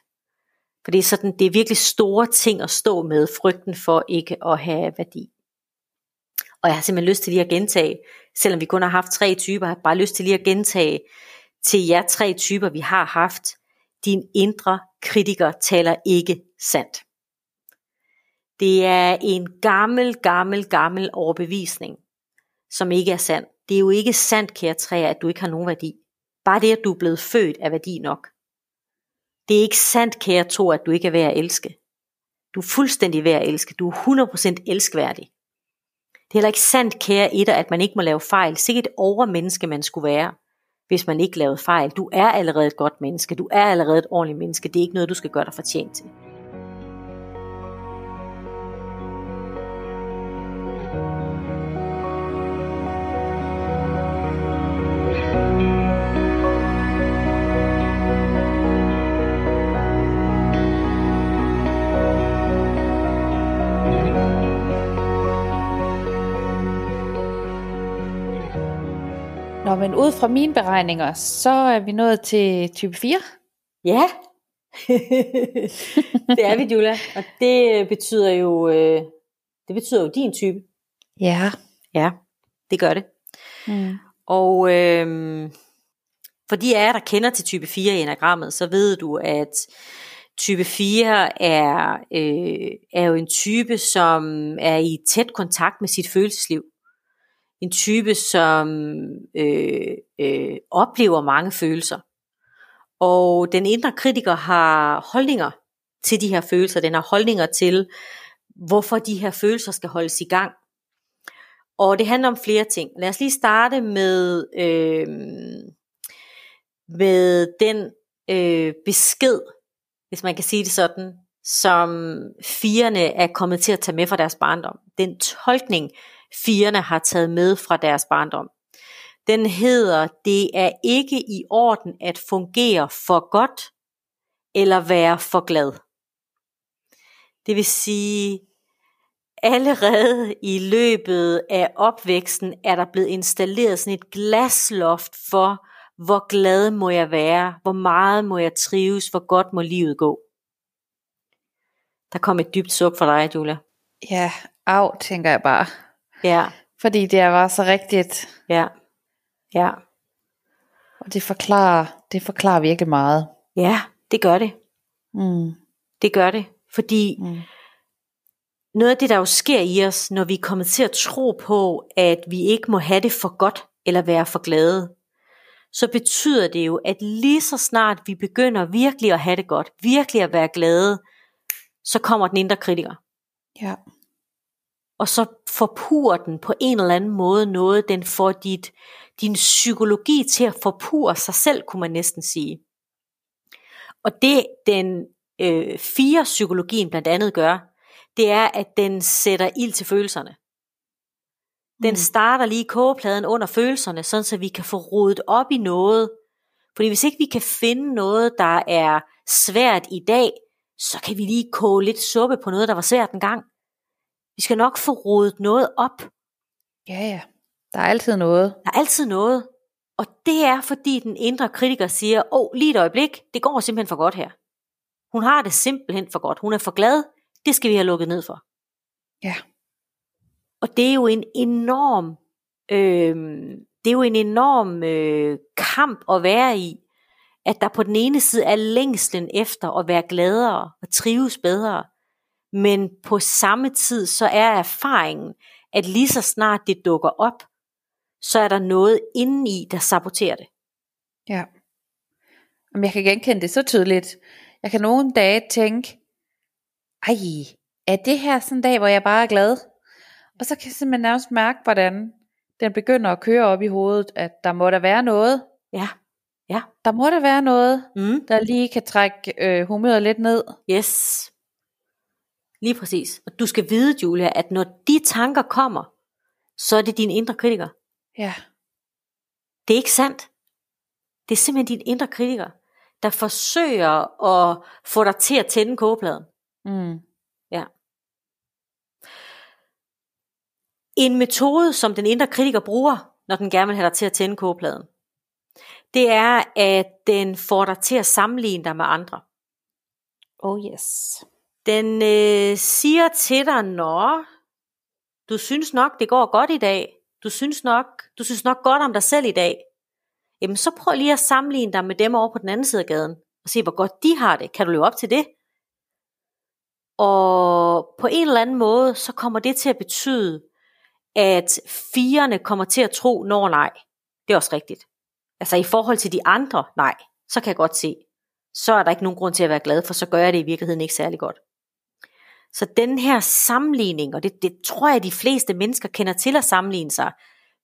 For det er, sådan, det er virkelig store ting at stå med, frygten for ikke at have værdi. Og jeg har simpelthen lyst til lige at gentage, selvom vi kun har haft tre typer, har bare lyst til lige at gentage til jer tre typer, vi har haft. Din indre kritiker taler ikke sandt. Det er en gammel, gammel, gammel overbevisning, som ikke er sand. Det er jo ikke sandt, kære træer, at du ikke har nogen værdi. Bare det, at du er blevet født, er værdi nok. Det er ikke sandt, kære to, at du ikke er værd at elske. Du er fuldstændig værd at elske. Du er 100% elskværdig. Det er heller ikke sandt, kære etter, at man ikke må lave fejl. Sikkert et overmenneske, man skulle være, hvis man ikke lavede fejl. Du er allerede et godt menneske. Du er allerede et ordentligt menneske. Det er ikke noget, du skal gøre dig fortjent til. Men ud fra mine beregninger, så er vi nået til type 4. Ja, det er vi, Jula. Og det betyder jo, øh, det betyder jo din type. Ja. Ja, det gør det. Mm. Og øh, for de af jer, der kender til type 4 i enagrammet, så ved du, at type 4 er, øh, er jo en type, som er i tæt kontakt med sit følelsesliv en type, som øh, øh, oplever mange følelser. Og den indre kritiker har holdninger til de her følelser. Den har holdninger til, hvorfor de her følelser skal holdes i gang. Og det handler om flere ting. Lad os lige starte med, øh, med den øh, besked, hvis man kan sige det sådan, som firene er kommet til at tage med fra deres barndom. Den tolkning, firene har taget med fra deres barndom. Den hedder, det er ikke i orden at fungere for godt eller være for glad. Det vil sige, allerede i løbet af opvæksten er der blevet installeret sådan et glasloft for, hvor glad må jeg være, hvor meget må jeg trives, hvor godt må livet gå. Der kom et dybt suk for dig, Julia. Ja, af, tænker jeg bare. Ja. Fordi det var så rigtigt. Ja. Ja. Og det forklarer, det forklarer virkelig meget. Ja, det gør det. Mm. Det gør det. Fordi Mm. noget af det, der jo sker i os, når vi er kommet til at tro på, at vi ikke må have det for godt, eller være for glade, så betyder det jo, at lige så snart vi begynder virkelig at have det godt, virkelig at være glade, så kommer den indre kritiker. Ja. Og så forpurer den på en eller anden måde noget, den får dit, din psykologi til at forpure sig selv, kunne man næsten sige. Og det den øh, fire psykologien blandt andet gør, det er, at den sætter ild til følelserne. Den Mm. starter lige kogepladen under følelserne, sådan så vi kan få rodet op i noget. Fordi hvis ikke vi kan finde noget, der er svært i dag, så kan vi lige koge lidt suppe på noget, der var svært engang. Vi skal nok få rodet noget op. Ja, ja. Der er altid noget. Der er altid noget. Og det er fordi den indre kritiker siger, åh, oh, lige et øjeblik, det går simpelthen for godt her. Hun har det simpelthen for godt. Hun er for glad. Det skal vi have lukket ned for. Ja. Og det er jo en enorm, øh, det er jo en enorm øh, kamp at være i, at der på den ene side er længslen efter at være gladere og trives bedre, men på samme tid så er erfaringen, at lige så snart det dukker op, så er der noget indeni, der saboterer det. Ja. Jamen, jeg kan genkende det så tydeligt. Jeg kan nogle dage tænke, ej, er det her sådan en dag, hvor jeg bare er glad? Og så kan jeg simpelthen nærmest mærke, hvordan den begynder at køre op i hovedet, at der må der være noget. Ja. Ja. Der må der være noget, Mm. der lige kan trække øh, humøret lidt ned. Yes. Lige præcis. Og du skal vide, Julia, at når de tanker kommer, så er det din indre kritiker. Ja. Det er ikke sandt. Det er simpelthen din indre kritiker, der forsøger at få dig til at tænde kogepladen. Mm. En metode, som den indre kritiker bruger, når den gerne vil have dig til at tænde kogepladen, det er, at den får dig til at sammenligne dig med andre. Oh yes. Den øh, siger til dig, når du synes nok, det går godt i dag, du synes nok, du synes nok godt om dig selv i dag, jamen så prøv lige at sammenligne dig med dem over på den anden side af gaden, og se hvor godt de har det. Kan du leve op til det? Og på en eller anden måde, så kommer det til at betyde, at firene kommer til at tro, når nej, det er også rigtigt. Altså i forhold til de andre, nej, så kan jeg godt se, så er der ikke nogen grund til at være glad, for så gør jeg det i virkeligheden ikke særlig godt. Så den her sammenligning, og det, det tror jeg, de fleste mennesker kender til at sammenligne sig,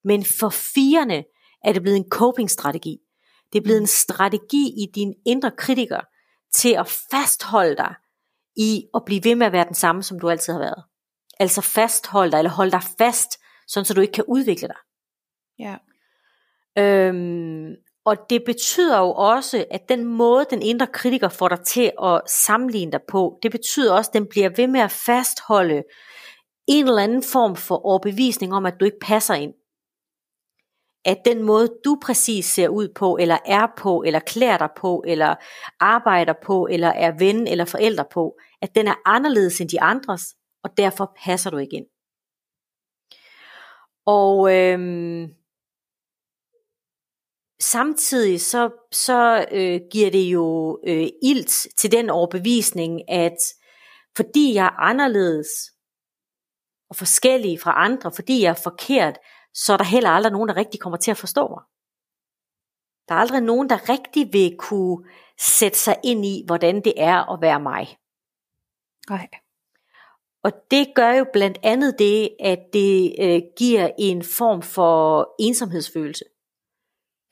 men for firerne er det blevet en coping-strategi. Det er blevet en strategi i din indre kritiker til at fastholde dig i at blive ved med at være den samme, som du altid har været. Altså fastholde dig, eller holde dig fast, sådan så du ikke kan udvikle dig. Ja. Øhm, og det betyder jo også, at den måde, den indre kritiker får dig til at sammenligne dig på, det betyder også, at den bliver ved med at fastholde en eller anden form for overbevisning om, at du ikke passer ind. At den måde, du præcis ser ud på, eller er på, eller klæder dig på, eller arbejder på, eller er ven eller forældre på, at den er anderledes end de andres, og derfor passer du ikke ind. Og øhm, samtidig så, så øh, giver det jo øh, ilt til den overbevisning, at fordi jeg er anderledes og forskellig fra andre, fordi jeg er forkert, så er der heller aldrig nogen, der rigtig kommer til at forstå mig. Der er aldrig nogen, der rigtig vil kunne sætte sig ind i, hvordan det er at være mig. Nej. Og det gør jo blandt andet det, at det øh, giver en form for ensomhedsfølelse.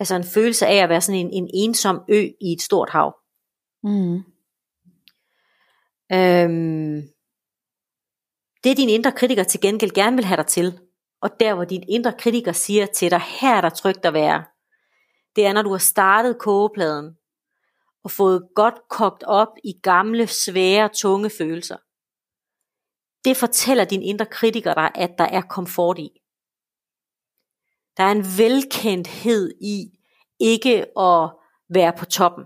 Altså en følelse af at være sådan en, en ensom ø i et stort hav. Mm. Øhm, det din indre kritiker til gengæld gerne vil have dig til, og der hvor din indre kritiker siger til dig, her er der trygt at være, det er når du har startet kogepladen, og fået godt kogt op i gamle, svære, tunge følelser. Det fortæller din indre kritiker dig, at der er komfort i. Der er en velkendthed i ikke at være på toppen.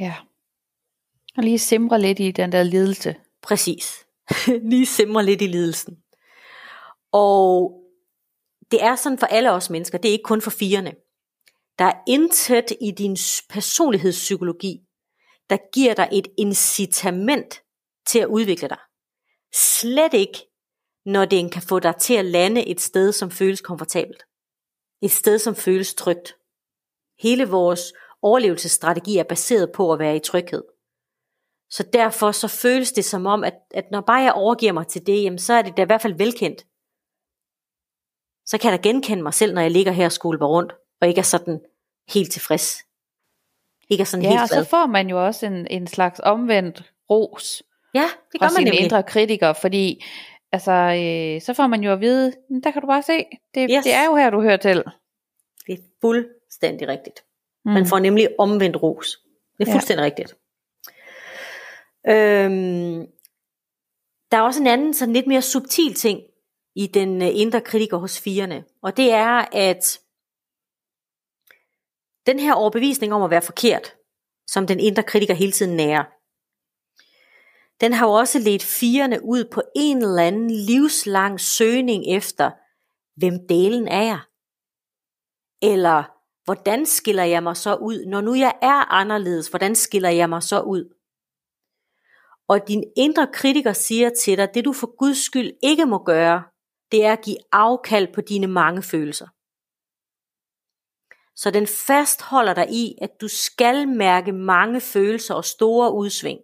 Ja. Og lige simre lidt i den der lidelse. Præcis. lige simre lidt i lidelsen. Og det er sådan for alle os mennesker, det er ikke kun for firene. Der er intet i din personlighedspsykologi, der giver dig et incitament til at udvikle dig. Slet ikke, når den kan få dig til at lande et sted, som føles komfortabelt. Et sted, som føles trygt. Hele vores overlevelsesstrategi er baseret på at være i tryghed. Så derfor så føles det som om, at, at når bare jeg overgiver mig til det, jamen, så er det da i hvert fald velkendt. Så kan jeg da genkende mig selv, når jeg ligger her og skulper rundt, og ikke er sådan helt tilfreds. Ikke er sådan Ja, helt og glad. så får man jo også en, en slags omvendt ros Ja, det gør fra man sine nemlig. indre kritikere, fordi altså, øh, så får man jo at vide, "Men der kan du bare se, det, Yes. det er jo her, du hører til. Det er fuldstændig rigtigt. Mm. Man får nemlig omvendt ros. Det er Ja. fuldstændig rigtigt. Øhm, der er også en anden sådan lidt mere subtil ting i den øh, indre kritiker hos firene, og det er, at den her overbevisning om at være forkert, som den indre kritiker hele tiden nærer, den har jo også ledt firene ud på en eller anden livslang søgning efter, hvem delen er jeg? Eller hvordan skiller jeg mig så ud? Når nu jeg er anderledes, hvordan skiller jeg mig så ud? Og din indre kritiker siger til dig, det du for Guds skyld ikke må gøre, det er at give afkald på dine mange følelser. Så den fastholder dig i, at du skal mærke mange følelser og store udsving.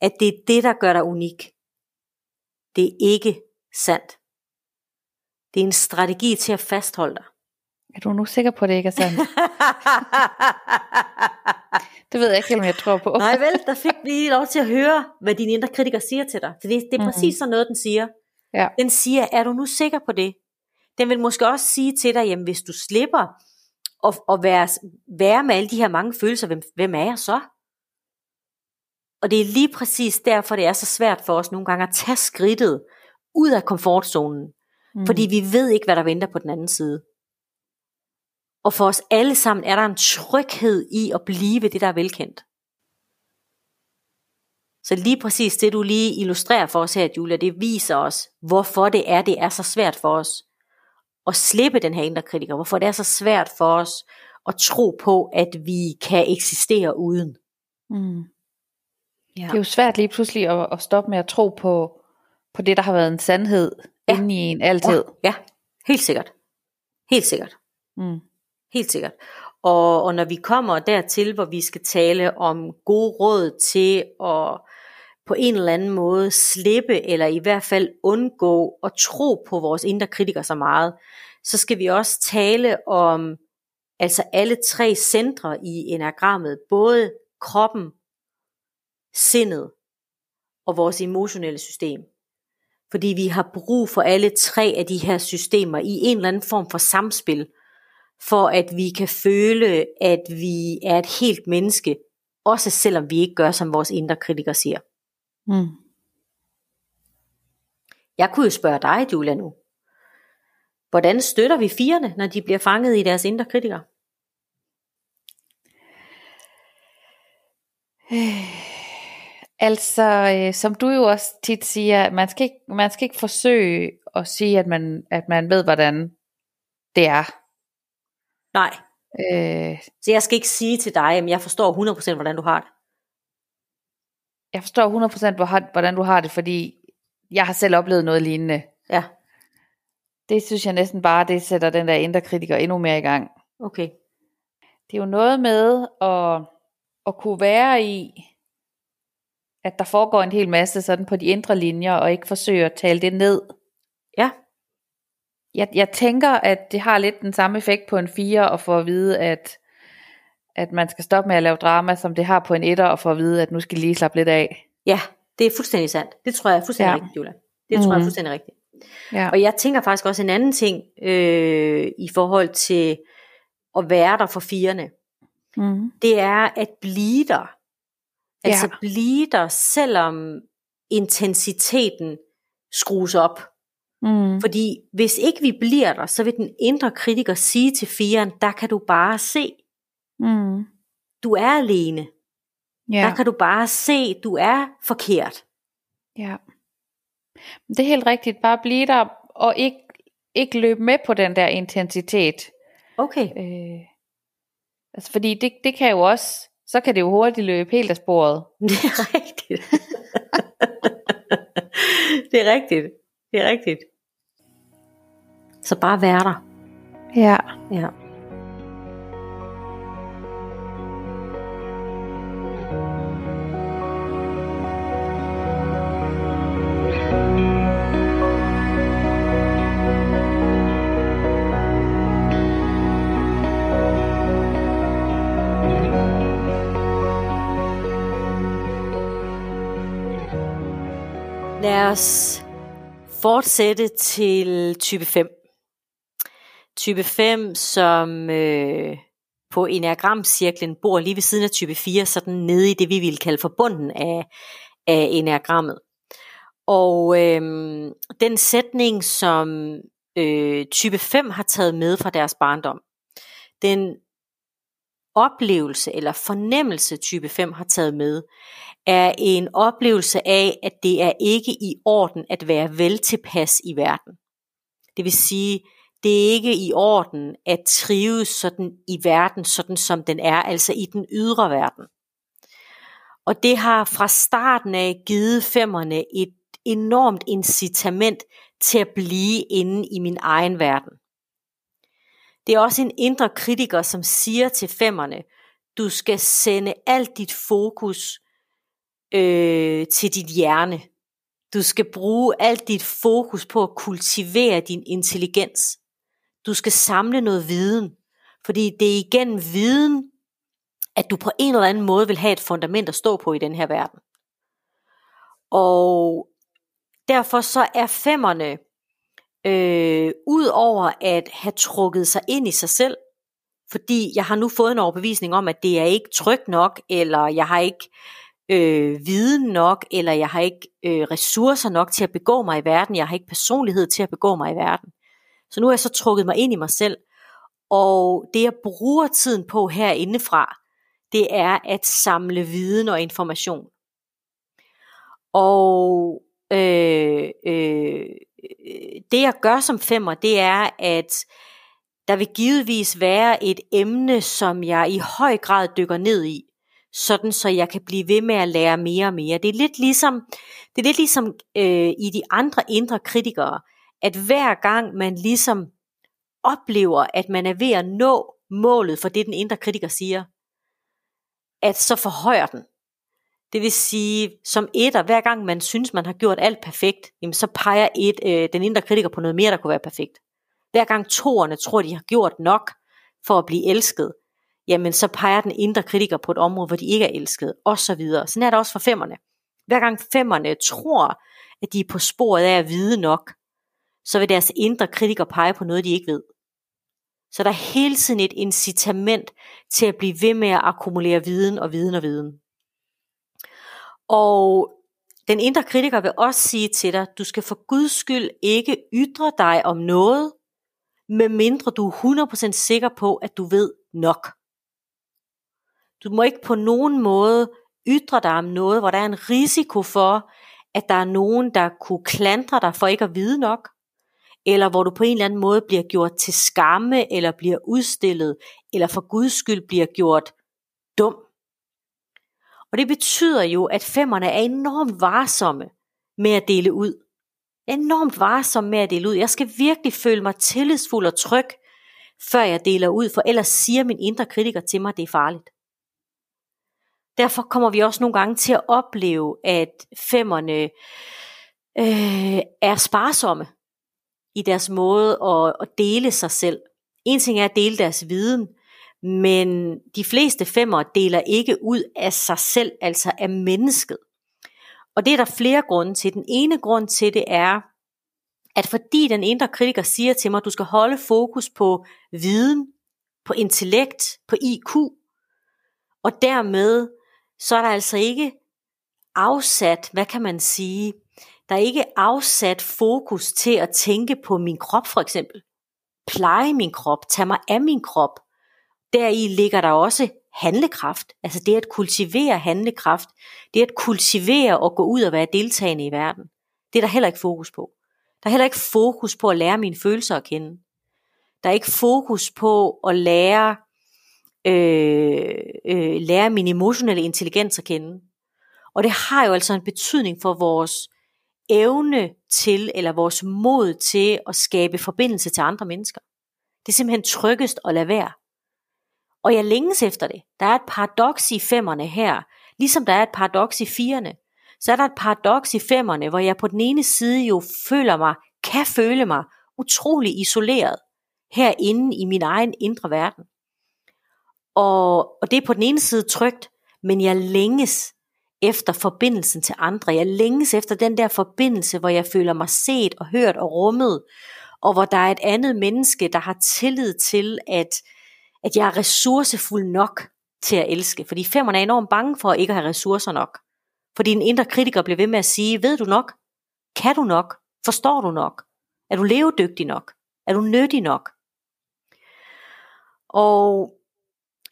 At det er det, der gør dig unik. Det er ikke sandt. Det er en strategi til at fastholde dig. Er du nu sikker på, at det ikke er sandt? det ved jeg ikke, om jeg tror på. Nej vel, der fik vi lige lov til at høre, hvad din indre kritiker siger til dig. Så det, det er præcis mm-hmm. sådan noget, den siger. Ja. Den siger, er du nu sikker på det? Den vil måske også sige til dig, jamen hvis du slipper at, at være, være med alle de her mange følelser, hvem, hvem er jeg så? Og det er lige præcis derfor, det er så svært for os nogle gange at tage skridtet ud af komfortzonen. Mm. Fordi vi ved ikke, hvad der venter på den anden side. Og for os alle sammen er der en tryghed i at blive ved det, der er velkendt. Så lige præcis det, du lige illustrerer for os her, Julia, det viser os, hvorfor det er, det er så svært for os at slippe den her indre kritiker. Hvorfor det er så svært for os at tro på, at vi kan eksistere uden. Mm. Ja. Det er jo svært lige pludselig at, at stoppe med at tro på, på det, der har været en sandhed ja. inde i en altid. Ja, ja. helt sikkert. Helt sikkert. Mm. Helt sikkert. Og, og når vi kommer dertil, hvor vi skal tale om gode råd til at på en eller anden måde slippe, eller i hvert fald undgå at tro på vores indre kritiker så meget, så skal vi også tale om altså alle tre centre i enagrammet, både kroppen, sindet og vores emotionelle system. Fordi vi har brug for alle tre af de her systemer i en eller anden form for samspil, for at vi kan føle, at vi er et helt menneske, også selvom vi ikke gør, som vores indre kritiker siger. Mm. Jeg kunne jo spørge dig, Julia, nu. Hvordan støtter vi firene, når de bliver fanget i deres indre kritikere? Altså, øh, som du jo også tit siger, man skal ikke, man skal ikke forsøge at sige, at man, at man ved, hvordan det er. Nej. Øh, Så jeg skal ikke sige til dig, at jeg forstår 100% hvordan du har det. jeg forstår 100% hvor- hvordan du har det, fordi jeg har selv oplevet noget lignende. Ja, Det synes jeg næsten bare, det sætter den der indre kritiker endnu mere i gang. okay. Det er jo noget med at, at kunne være i, at der foregår en hel masse sådan på de indre linjer, og ikke forsøge at tale det ned. Ja, Jeg, jeg tænker, at det har lidt den samme effekt på en 4, og få at vide, at, at man skal stoppe med at lave drama, som det har på en etter, og få at vide, at nu skal lige slappe lidt af. ja, det er fuldstændig sandt. Det tror jeg er fuldstændig Ja. rigtigt, Julia. Det tror jeg er Mhm. fuldstændig rigtigt. Ja. Og jeg tænker faktisk også en anden ting øh, i forhold til at være der for firene. Mm. Det er at blive der. Altså Ja. blive der, selvom intensiteten skrues op. Mm. Fordi hvis ikke vi bliver der, så vil den indre kritiker sige til firen, der kan du bare se, Mm. du er alene. Ja. Der kan du bare se, du er forkert. ja. Det er helt rigtigt. Bare blive der, og ikke, ikke løbe med på den der intensitet. Okay. Øh, altså fordi det, det kan jo også, så kan det jo hurtigt løbe helt af sporet. Det er rigtigt. det er rigtigt. Det er rigtigt. Så bare vær der. Ja. Ja. Lad os fortsætte til type 5. Type 5, som øh, på enagramcirklen bor lige ved siden af type 4, sådan nede i det, vi vil kalde forbunden af, af enagrammet. Og øh, den sætning, som øh, type 5 har taget med fra deres barndom, den oplevelse eller fornemmelse type 5 har taget med, er en oplevelse af, at det er ikke i orden at være vel tilpas i verden. Det vil sige, det er ikke i orden at trives sådan i verden, sådan som den er, altså i den ydre verden. Og det har fra starten af givet femmerne et enormt incitament til at blive inde i min egen verden. Det er også en indre kritiker, som siger til femmerne, du skal sende alt dit fokus øh, til dit hjerne. Du skal bruge alt dit fokus på at kultivere din intelligens. Du skal samle noget viden, fordi det er igennem viden, at du på en eller anden måde vil have et fundament at stå på i den her verden. Og derfor så er femmerne, øh, ud over at have trukket sig ind i sig selv, fordi jeg har nu fået en overbevisning om, at det er ikke trygt nok, eller jeg har ikke øh, viden nok, eller jeg har ikke øh, ressourcer nok til at begå mig i verden, jeg har ikke personlighed til at begå mig i verden. Så nu har jeg så trukket mig ind i mig selv, og det jeg bruger tiden på herindefra, det er at samle viden og information. Og øh, øh, det jeg gør som femmer, det er, at der vil givetvis være et emne, som jeg i høj grad dykker ned i, sådan så jeg kan blive ved med at lære mere og mere. Det er lidt ligesom, det er lidt ligesom øh, i de andre indre kritikere, at hver gang man ligesom oplever, at man er ved at nå målet for det, den indre kritiker siger, at så forhøjer den. Det vil sige, som etter, hver gang man synes, man har gjort alt perfekt, jamen så peger et, øh, den indre kritiker på noget mere, der kunne være perfekt. Hver gang toerne tror, de har gjort nok for at blive elsket, jamen så peger den indre kritiker på et område, hvor de ikke er elsket, og så videre. Sådan er det også for femmerne. Hver gang femmerne tror, at de er på sporet af at vide nok, så vil deres indre kritiker pege på noget, de ikke ved. Så der er hele tiden et incitament til at blive ved med at akkumulere viden og viden og viden. Og den indre kritiker vil også sige til dig, du skal for Guds skyld ikke ytre dig om noget, medmindre du er 100% sikker på, at du ved nok. Du må ikke på nogen måde ytre dig om noget, hvor der er en risiko for, at der er nogen, der kunne klandre dig for ikke at vide nok, eller hvor du på en eller anden måde bliver gjort til skamme, eller bliver udstillet, eller for Guds skyld bliver gjort dum. Og det betyder jo, at femmerne er enormt varsomme med at dele ud. Enormt varsomme med at dele ud. Jeg skal virkelig føle mig tillidsfuld og tryg, før jeg deler ud, for ellers siger min indre kritiker til mig, at det er farligt. Derfor kommer vi også nogle gange til at opleve, at femmerne øh, er sparsomme i deres måde at, at dele sig selv. En ting er at dele deres viden, men de fleste femmer deler ikke ud af sig selv, altså af mennesket. Og det er der flere grunde til. Den ene grund til det er, at fordi den indre kritiker siger til mig, at du skal holde fokus på viden, på intellekt, på IQ, og dermed så er der altså ikke afsat, hvad kan man sige, der er ikke afsat fokus til at tænke på min krop for eksempel. Pleje min krop, tage mig af min krop. Deri ligger der også handlekraft, altså det at kultivere handlekraft, det at kultivere og gå ud og være deltagende i verden. Det er der heller ikke fokus på. Der er heller ikke fokus på at lære mine følelser at kende. Der er ikke fokus på at lære øh, øh, lære min emotionelle intelligens at kende. Og det har jo altså en betydning for vores evne til, eller vores mod til at skabe forbindelse til andre mennesker. Det er simpelthen tryggest at lade være. Og jeg længes efter det. Der er et paradoks i femmerne her, ligesom der er et paradoks i firene. Så er der et paradoks i femmerne, hvor jeg på den ene side jo føler mig, kan føle mig utrolig isoleret herinde i min egen indre verden. Og, og det er på den ene side trygt, men jeg længes efter forbindelsen til andre. Jeg længes efter den der forbindelse, hvor jeg føler mig set og hørt og rummet, og hvor der er et andet menneske, der har tillid til, at, at jeg er ressourcefuld nok til at elske. Fordi femmerne er enormt bange for ikke at have ressourcer nok. Fordi en indre kritiker bliver ved med at sige, ved du nok? Kan du nok? Forstår du nok? Er du levedygtig nok? Er du nyttig nok? Og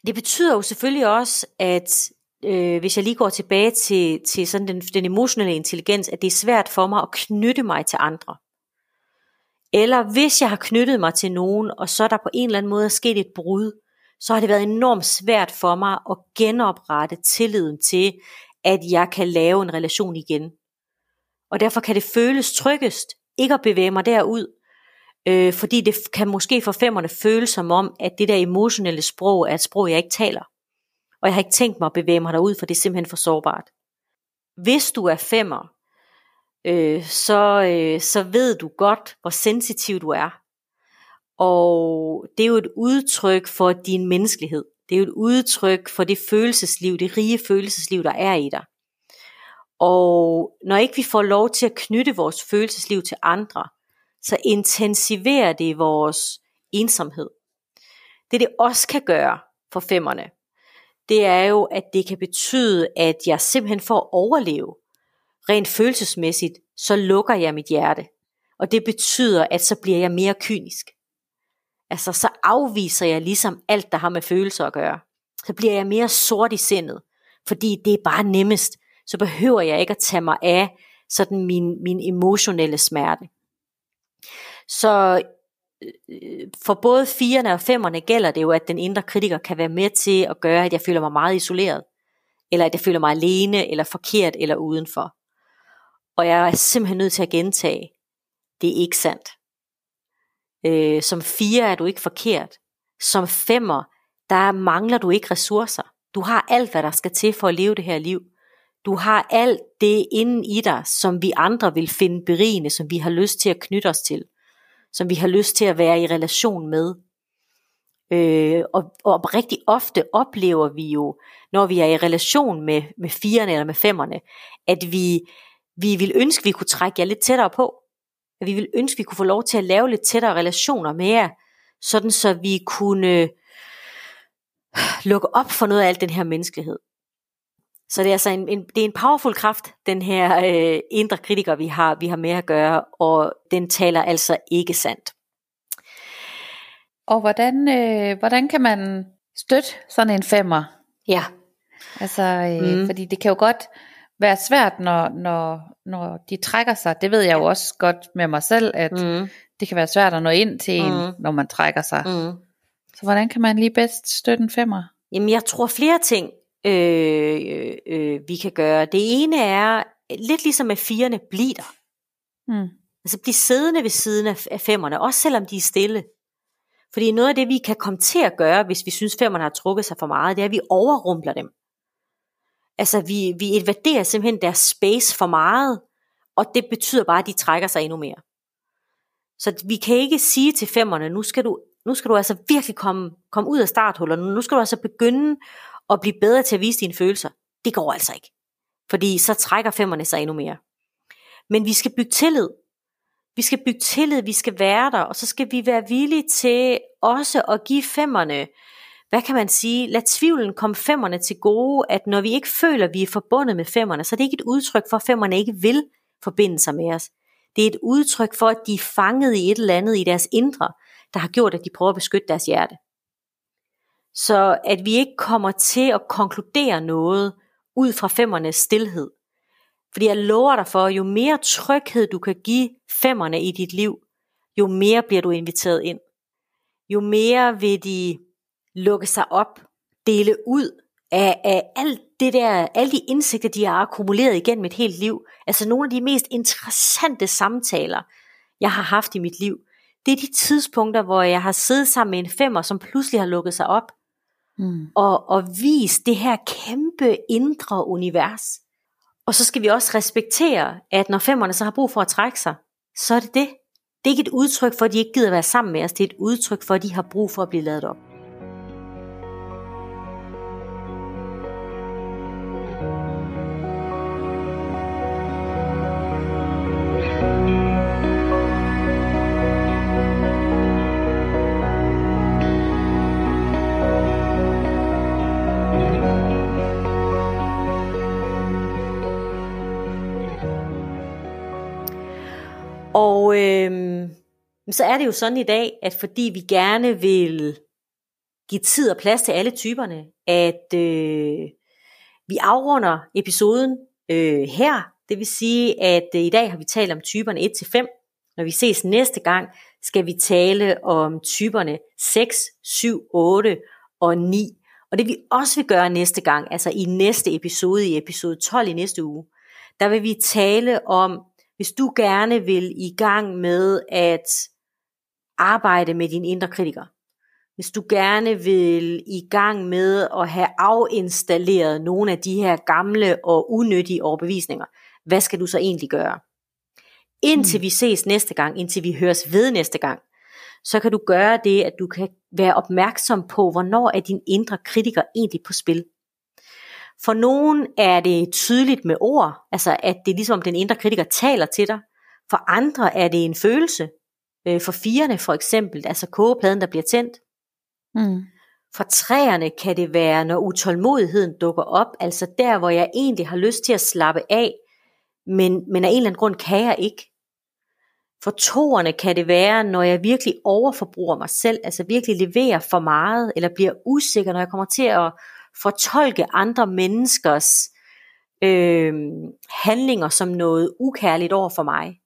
det betyder jo selvfølgelig også, at øh, hvis jeg lige går tilbage til, til sådan den, den emotionelle intelligens, at det er svært for mig at knytte mig til andre. Eller hvis jeg har knyttet mig til nogen, og så er der på en eller anden måde er sket et brud, så har det været enormt svært for mig at genoprette tilliden til, at jeg kan lave en relation igen. Og derfor kan det føles tryggest ikke at bevæge mig derud, Øh, fordi det kan måske for femmerne føles som om, at det der emotionelle sprog er et sprog, jeg ikke taler. Og jeg har ikke tænkt mig at bevæge mig derud, for det er simpelthen for sårbart. Hvis du er femmer, øh, så, øh, så ved du godt, hvor sensitiv du er. Og det er jo et udtryk for din menneskelighed. Det er jo et udtryk for det følelsesliv, det rige følelsesliv, der er i dig. Og når ikke vi får lov til at knytte vores følelsesliv til andre, så intensiverer det vores ensomhed. Det det også kan gøre for femmerne, det er jo, at det kan betyde, at jeg simpelthen for at overleve, rent følelsesmæssigt, så lukker jeg mit hjerte. Og det betyder, at så bliver jeg mere kynisk. Altså, så afviser jeg ligesom alt, der har med følelser at gøre. Så bliver jeg mere sort i sindet, fordi det er bare nemmest. Så behøver jeg ikke at tage mig af sådan min, min emotionelle smerte. Så øh, for både firerne og femmerne gælder det jo, at den indre kritiker kan være med til at gøre, at jeg føler mig meget isoleret, eller at jeg føler mig alene, eller forkert, eller udenfor. Og jeg er simpelthen nødt til at gentage, det er ikke sandt. Øh, som fire er du ikke forkert. Som femmer, der mangler du ikke ressourcer. Du har alt, hvad der skal til for at leve det her liv. Du har alt det inden i dig, som vi andre vil finde berigende, som vi har lyst til at knytte os til som vi har lyst til at være i relation med. Øh, og, og rigtig ofte oplever vi jo, når vi er i relation med, med firerne eller med femmerne, at vi, vi vil ønske, vi kunne trække jer lidt tættere på. At vi vil ønske, vi kunne få lov til at lave lidt tættere relationer med jer, sådan så vi kunne lukke op for noget af alt den her menneskelighed. Så det er altså en, en, det er en powerful kraft, den her øh, indre kritiker, vi har, vi har med at gøre, og den taler altså ikke sandt. Og hvordan, øh, hvordan kan man støtte sådan en femmer? Ja. Altså, øh, mm. fordi det kan jo godt være svært, når, når, når de trækker sig. Det ved jeg jo også godt med mig selv, at mm. det kan være svært at nå ind til en, mm. når man trækker sig. Mm. Så hvordan kan man lige bedst støtte en femmer? Jamen, jeg tror flere ting øh, øh, vi kan gøre. Det ene er, lidt ligesom med firene, bliv der. Mm. Altså bliv siddende ved siden af, af femmerne, også selvom de er stille. Fordi noget af det, vi kan komme til at gøre, hvis vi synes, femmerne har trukket sig for meget, det er, at vi overrumpler dem. Altså, vi, vi invaderer simpelthen deres space for meget, og det betyder bare, at de trækker sig endnu mere. Så vi kan ikke sige til femmerne, nu skal du, nu skal du altså virkelig komme, komme ud af starthullerne, nu skal du altså begynde at blive bedre til at vise dine følelser, det går altså ikke. Fordi så trækker femmerne sig endnu mere. Men vi skal bygge tillid. Vi skal bygge tillid, vi skal være der, og så skal vi være villige til også at give femmerne, hvad kan man sige, lad tvivlen komme femmerne til gode, at når vi ikke føler, at vi er forbundet med femmerne, så er det ikke et udtryk for, at femmerne ikke vil forbinde sig med os. Det er et udtryk for, at de er fanget i et eller andet i deres indre, der har gjort, at de prøver at beskytte deres hjerte. Så at vi ikke kommer til at konkludere noget ud fra femmernes stillhed. Fordi jeg lover dig for, jo mere tryghed du kan give femmerne i dit liv, jo mere bliver du inviteret ind. Jo mere vil de lukke sig op, dele ud af, af alt det der, alle de indsigter, de har akkumuleret igennem et helt liv. Altså nogle af de mest interessante samtaler, jeg har haft i mit liv. Det er de tidspunkter, hvor jeg har siddet sammen med en femmer, som pludselig har lukket sig op mm. og, og vise det her kæmpe indre univers. Og så skal vi også respektere, at når femmerne så har brug for at trække sig, så er det det. Det er ikke et udtryk for, at de ikke gider være sammen med os. Det er et udtryk for, at de har brug for at blive lavet op. så er det jo sådan i dag, at fordi vi gerne vil give tid og plads til alle typerne, at øh, vi afrunder episoden øh, her. Det vil sige, at øh, i dag har vi talt om typerne 1-5. Når vi ses næste gang, skal vi tale om typerne 6, 7, 8 og 9. Og det vi også vil gøre næste gang, altså i næste episode, i episode 12 i næste uge, der vil vi tale om hvis du gerne vil i gang med at arbejde med din indre kritiker, hvis du gerne vil i gang med at have afinstalleret nogle af de her gamle og unyttige overbevisninger, hvad skal du så egentlig gøre? Indtil mm. vi ses næste gang, indtil vi høres ved næste gang, så kan du gøre det, at du kan være opmærksom på, hvornår er din indre kritiker egentlig på spil. For nogen er det tydeligt med ord, altså at det er ligesom den indre kritiker taler til dig. For andre er det en følelse. Øh, for firerne for eksempel, altså kogepladen, der bliver tændt. Mm. For træerne kan det være, når utålmodigheden dukker op, altså der, hvor jeg egentlig har lyst til at slappe af, men, men af en eller anden grund kan jeg ikke. For toerne kan det være, når jeg virkelig overforbruger mig selv, altså virkelig leverer for meget, eller bliver usikker, når jeg kommer til at fortolke andre menneskers øh, handlinger som noget ukærligt over for mig.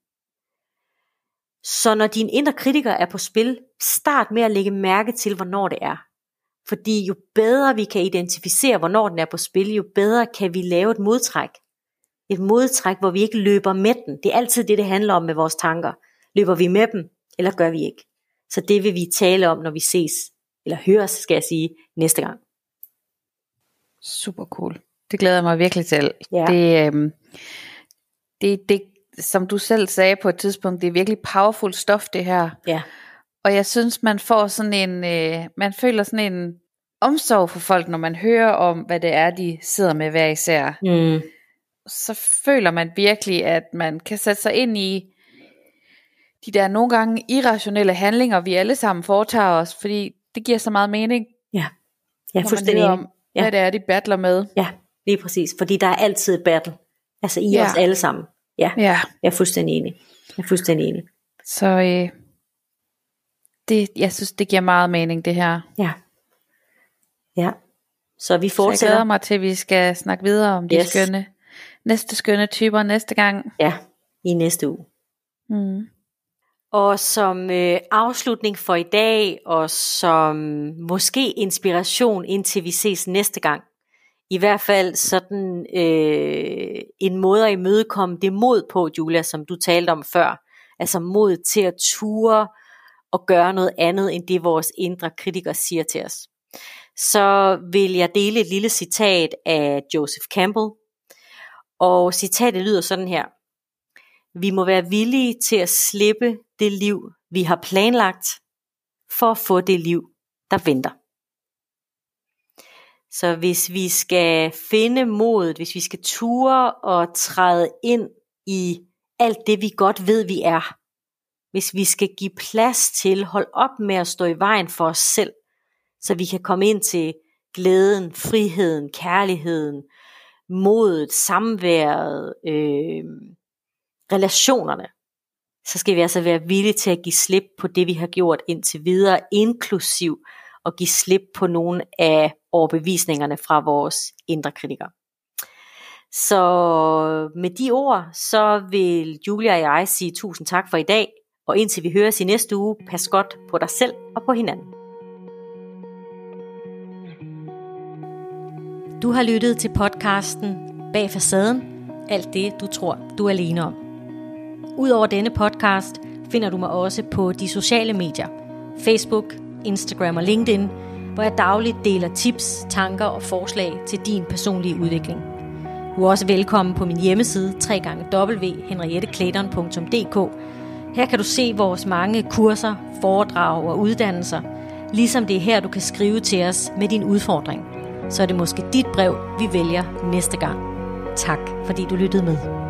Så når din indre kritiker er på spil, start med at lægge mærke til, hvornår det er. Fordi jo bedre vi kan identificere, hvornår den er på spil, jo bedre kan vi lave et modtræk. Et modtræk, hvor vi ikke løber med den. Det er altid det, det handler om med vores tanker. Løber vi med dem, eller gør vi ikke? Så det vil vi tale om, når vi ses, eller høres, skal jeg sige, næste gang. Super cool. Det glæder jeg mig virkelig til. Ja. Det, øhm, det, det, som du selv sagde på et tidspunkt, det er virkelig powerful stof det her. Ja. Og jeg synes, man får sådan en, øh, man føler sådan en omsorg for folk, når man hører om, hvad det er, de sidder med hver især. Mm. Så føler man virkelig, at man kan sætte sig ind i de der nogle gange irrationelle handlinger, vi alle sammen foretager os, fordi det giver så meget mening. Ja, er fuldstændig om, ja. hvad det er, de battler med. Ja, lige præcis, fordi der er altid et battle. Altså i ja. os alle sammen. Ja, ja, jeg er fuldstændig enig. Jeg er fuldstændig enig. Så øh, det, jeg synes, det giver meget mening, det her. Ja. Ja. Så vi fortsætter. Så jeg glæder mig til, at vi skal snakke videre om de yes. skønne, næste skønne typer næste gang. Ja, i næste uge. Mm. Og som øh, afslutning for i dag, og som måske inspiration indtil vi ses næste gang, i hvert fald sådan øh, en måde at imødekomme det mod på, Julia, som du talte om før. Altså mod til at ture og gøre noget andet, end det vores indre kritiker siger til os. Så vil jeg dele et lille citat af Joseph Campbell. Og citatet lyder sådan her. Vi må være villige til at slippe det liv, vi har planlagt, for at få det liv, der venter. Så hvis vi skal finde modet, hvis vi skal ture og træde ind i alt det, vi godt ved, vi er, hvis vi skal give plads til, hold op med at stå i vejen for os selv, så vi kan komme ind til glæden, friheden, kærligheden, modet, samværet, øh, relationerne, så skal vi altså være villige til at give slip på det, vi har gjort indtil videre, inklusiv at give slip på nogle af overbevisningerne fra vores indre kritikere. Så med de ord, så vil Julia og jeg sige tusind tak for i dag, og indtil vi høres i næste uge, pas godt på dig selv og på hinanden. Du har lyttet til podcasten Bag facaden, alt det du tror, du er alene om. Udover denne podcast finder du mig også på de sociale medier, Facebook, Instagram og LinkedIn, hvor jeg dagligt deler tips, tanker og forslag til din personlige udvikling. Du er også velkommen på min hjemmeside www.henrietteklæderen.dk. Her kan du se vores mange kurser, foredrag og uddannelser, ligesom det er her, du kan skrive til os med din udfordring. Så er det måske dit brev, vi vælger næste gang. Tak fordi du lyttede med.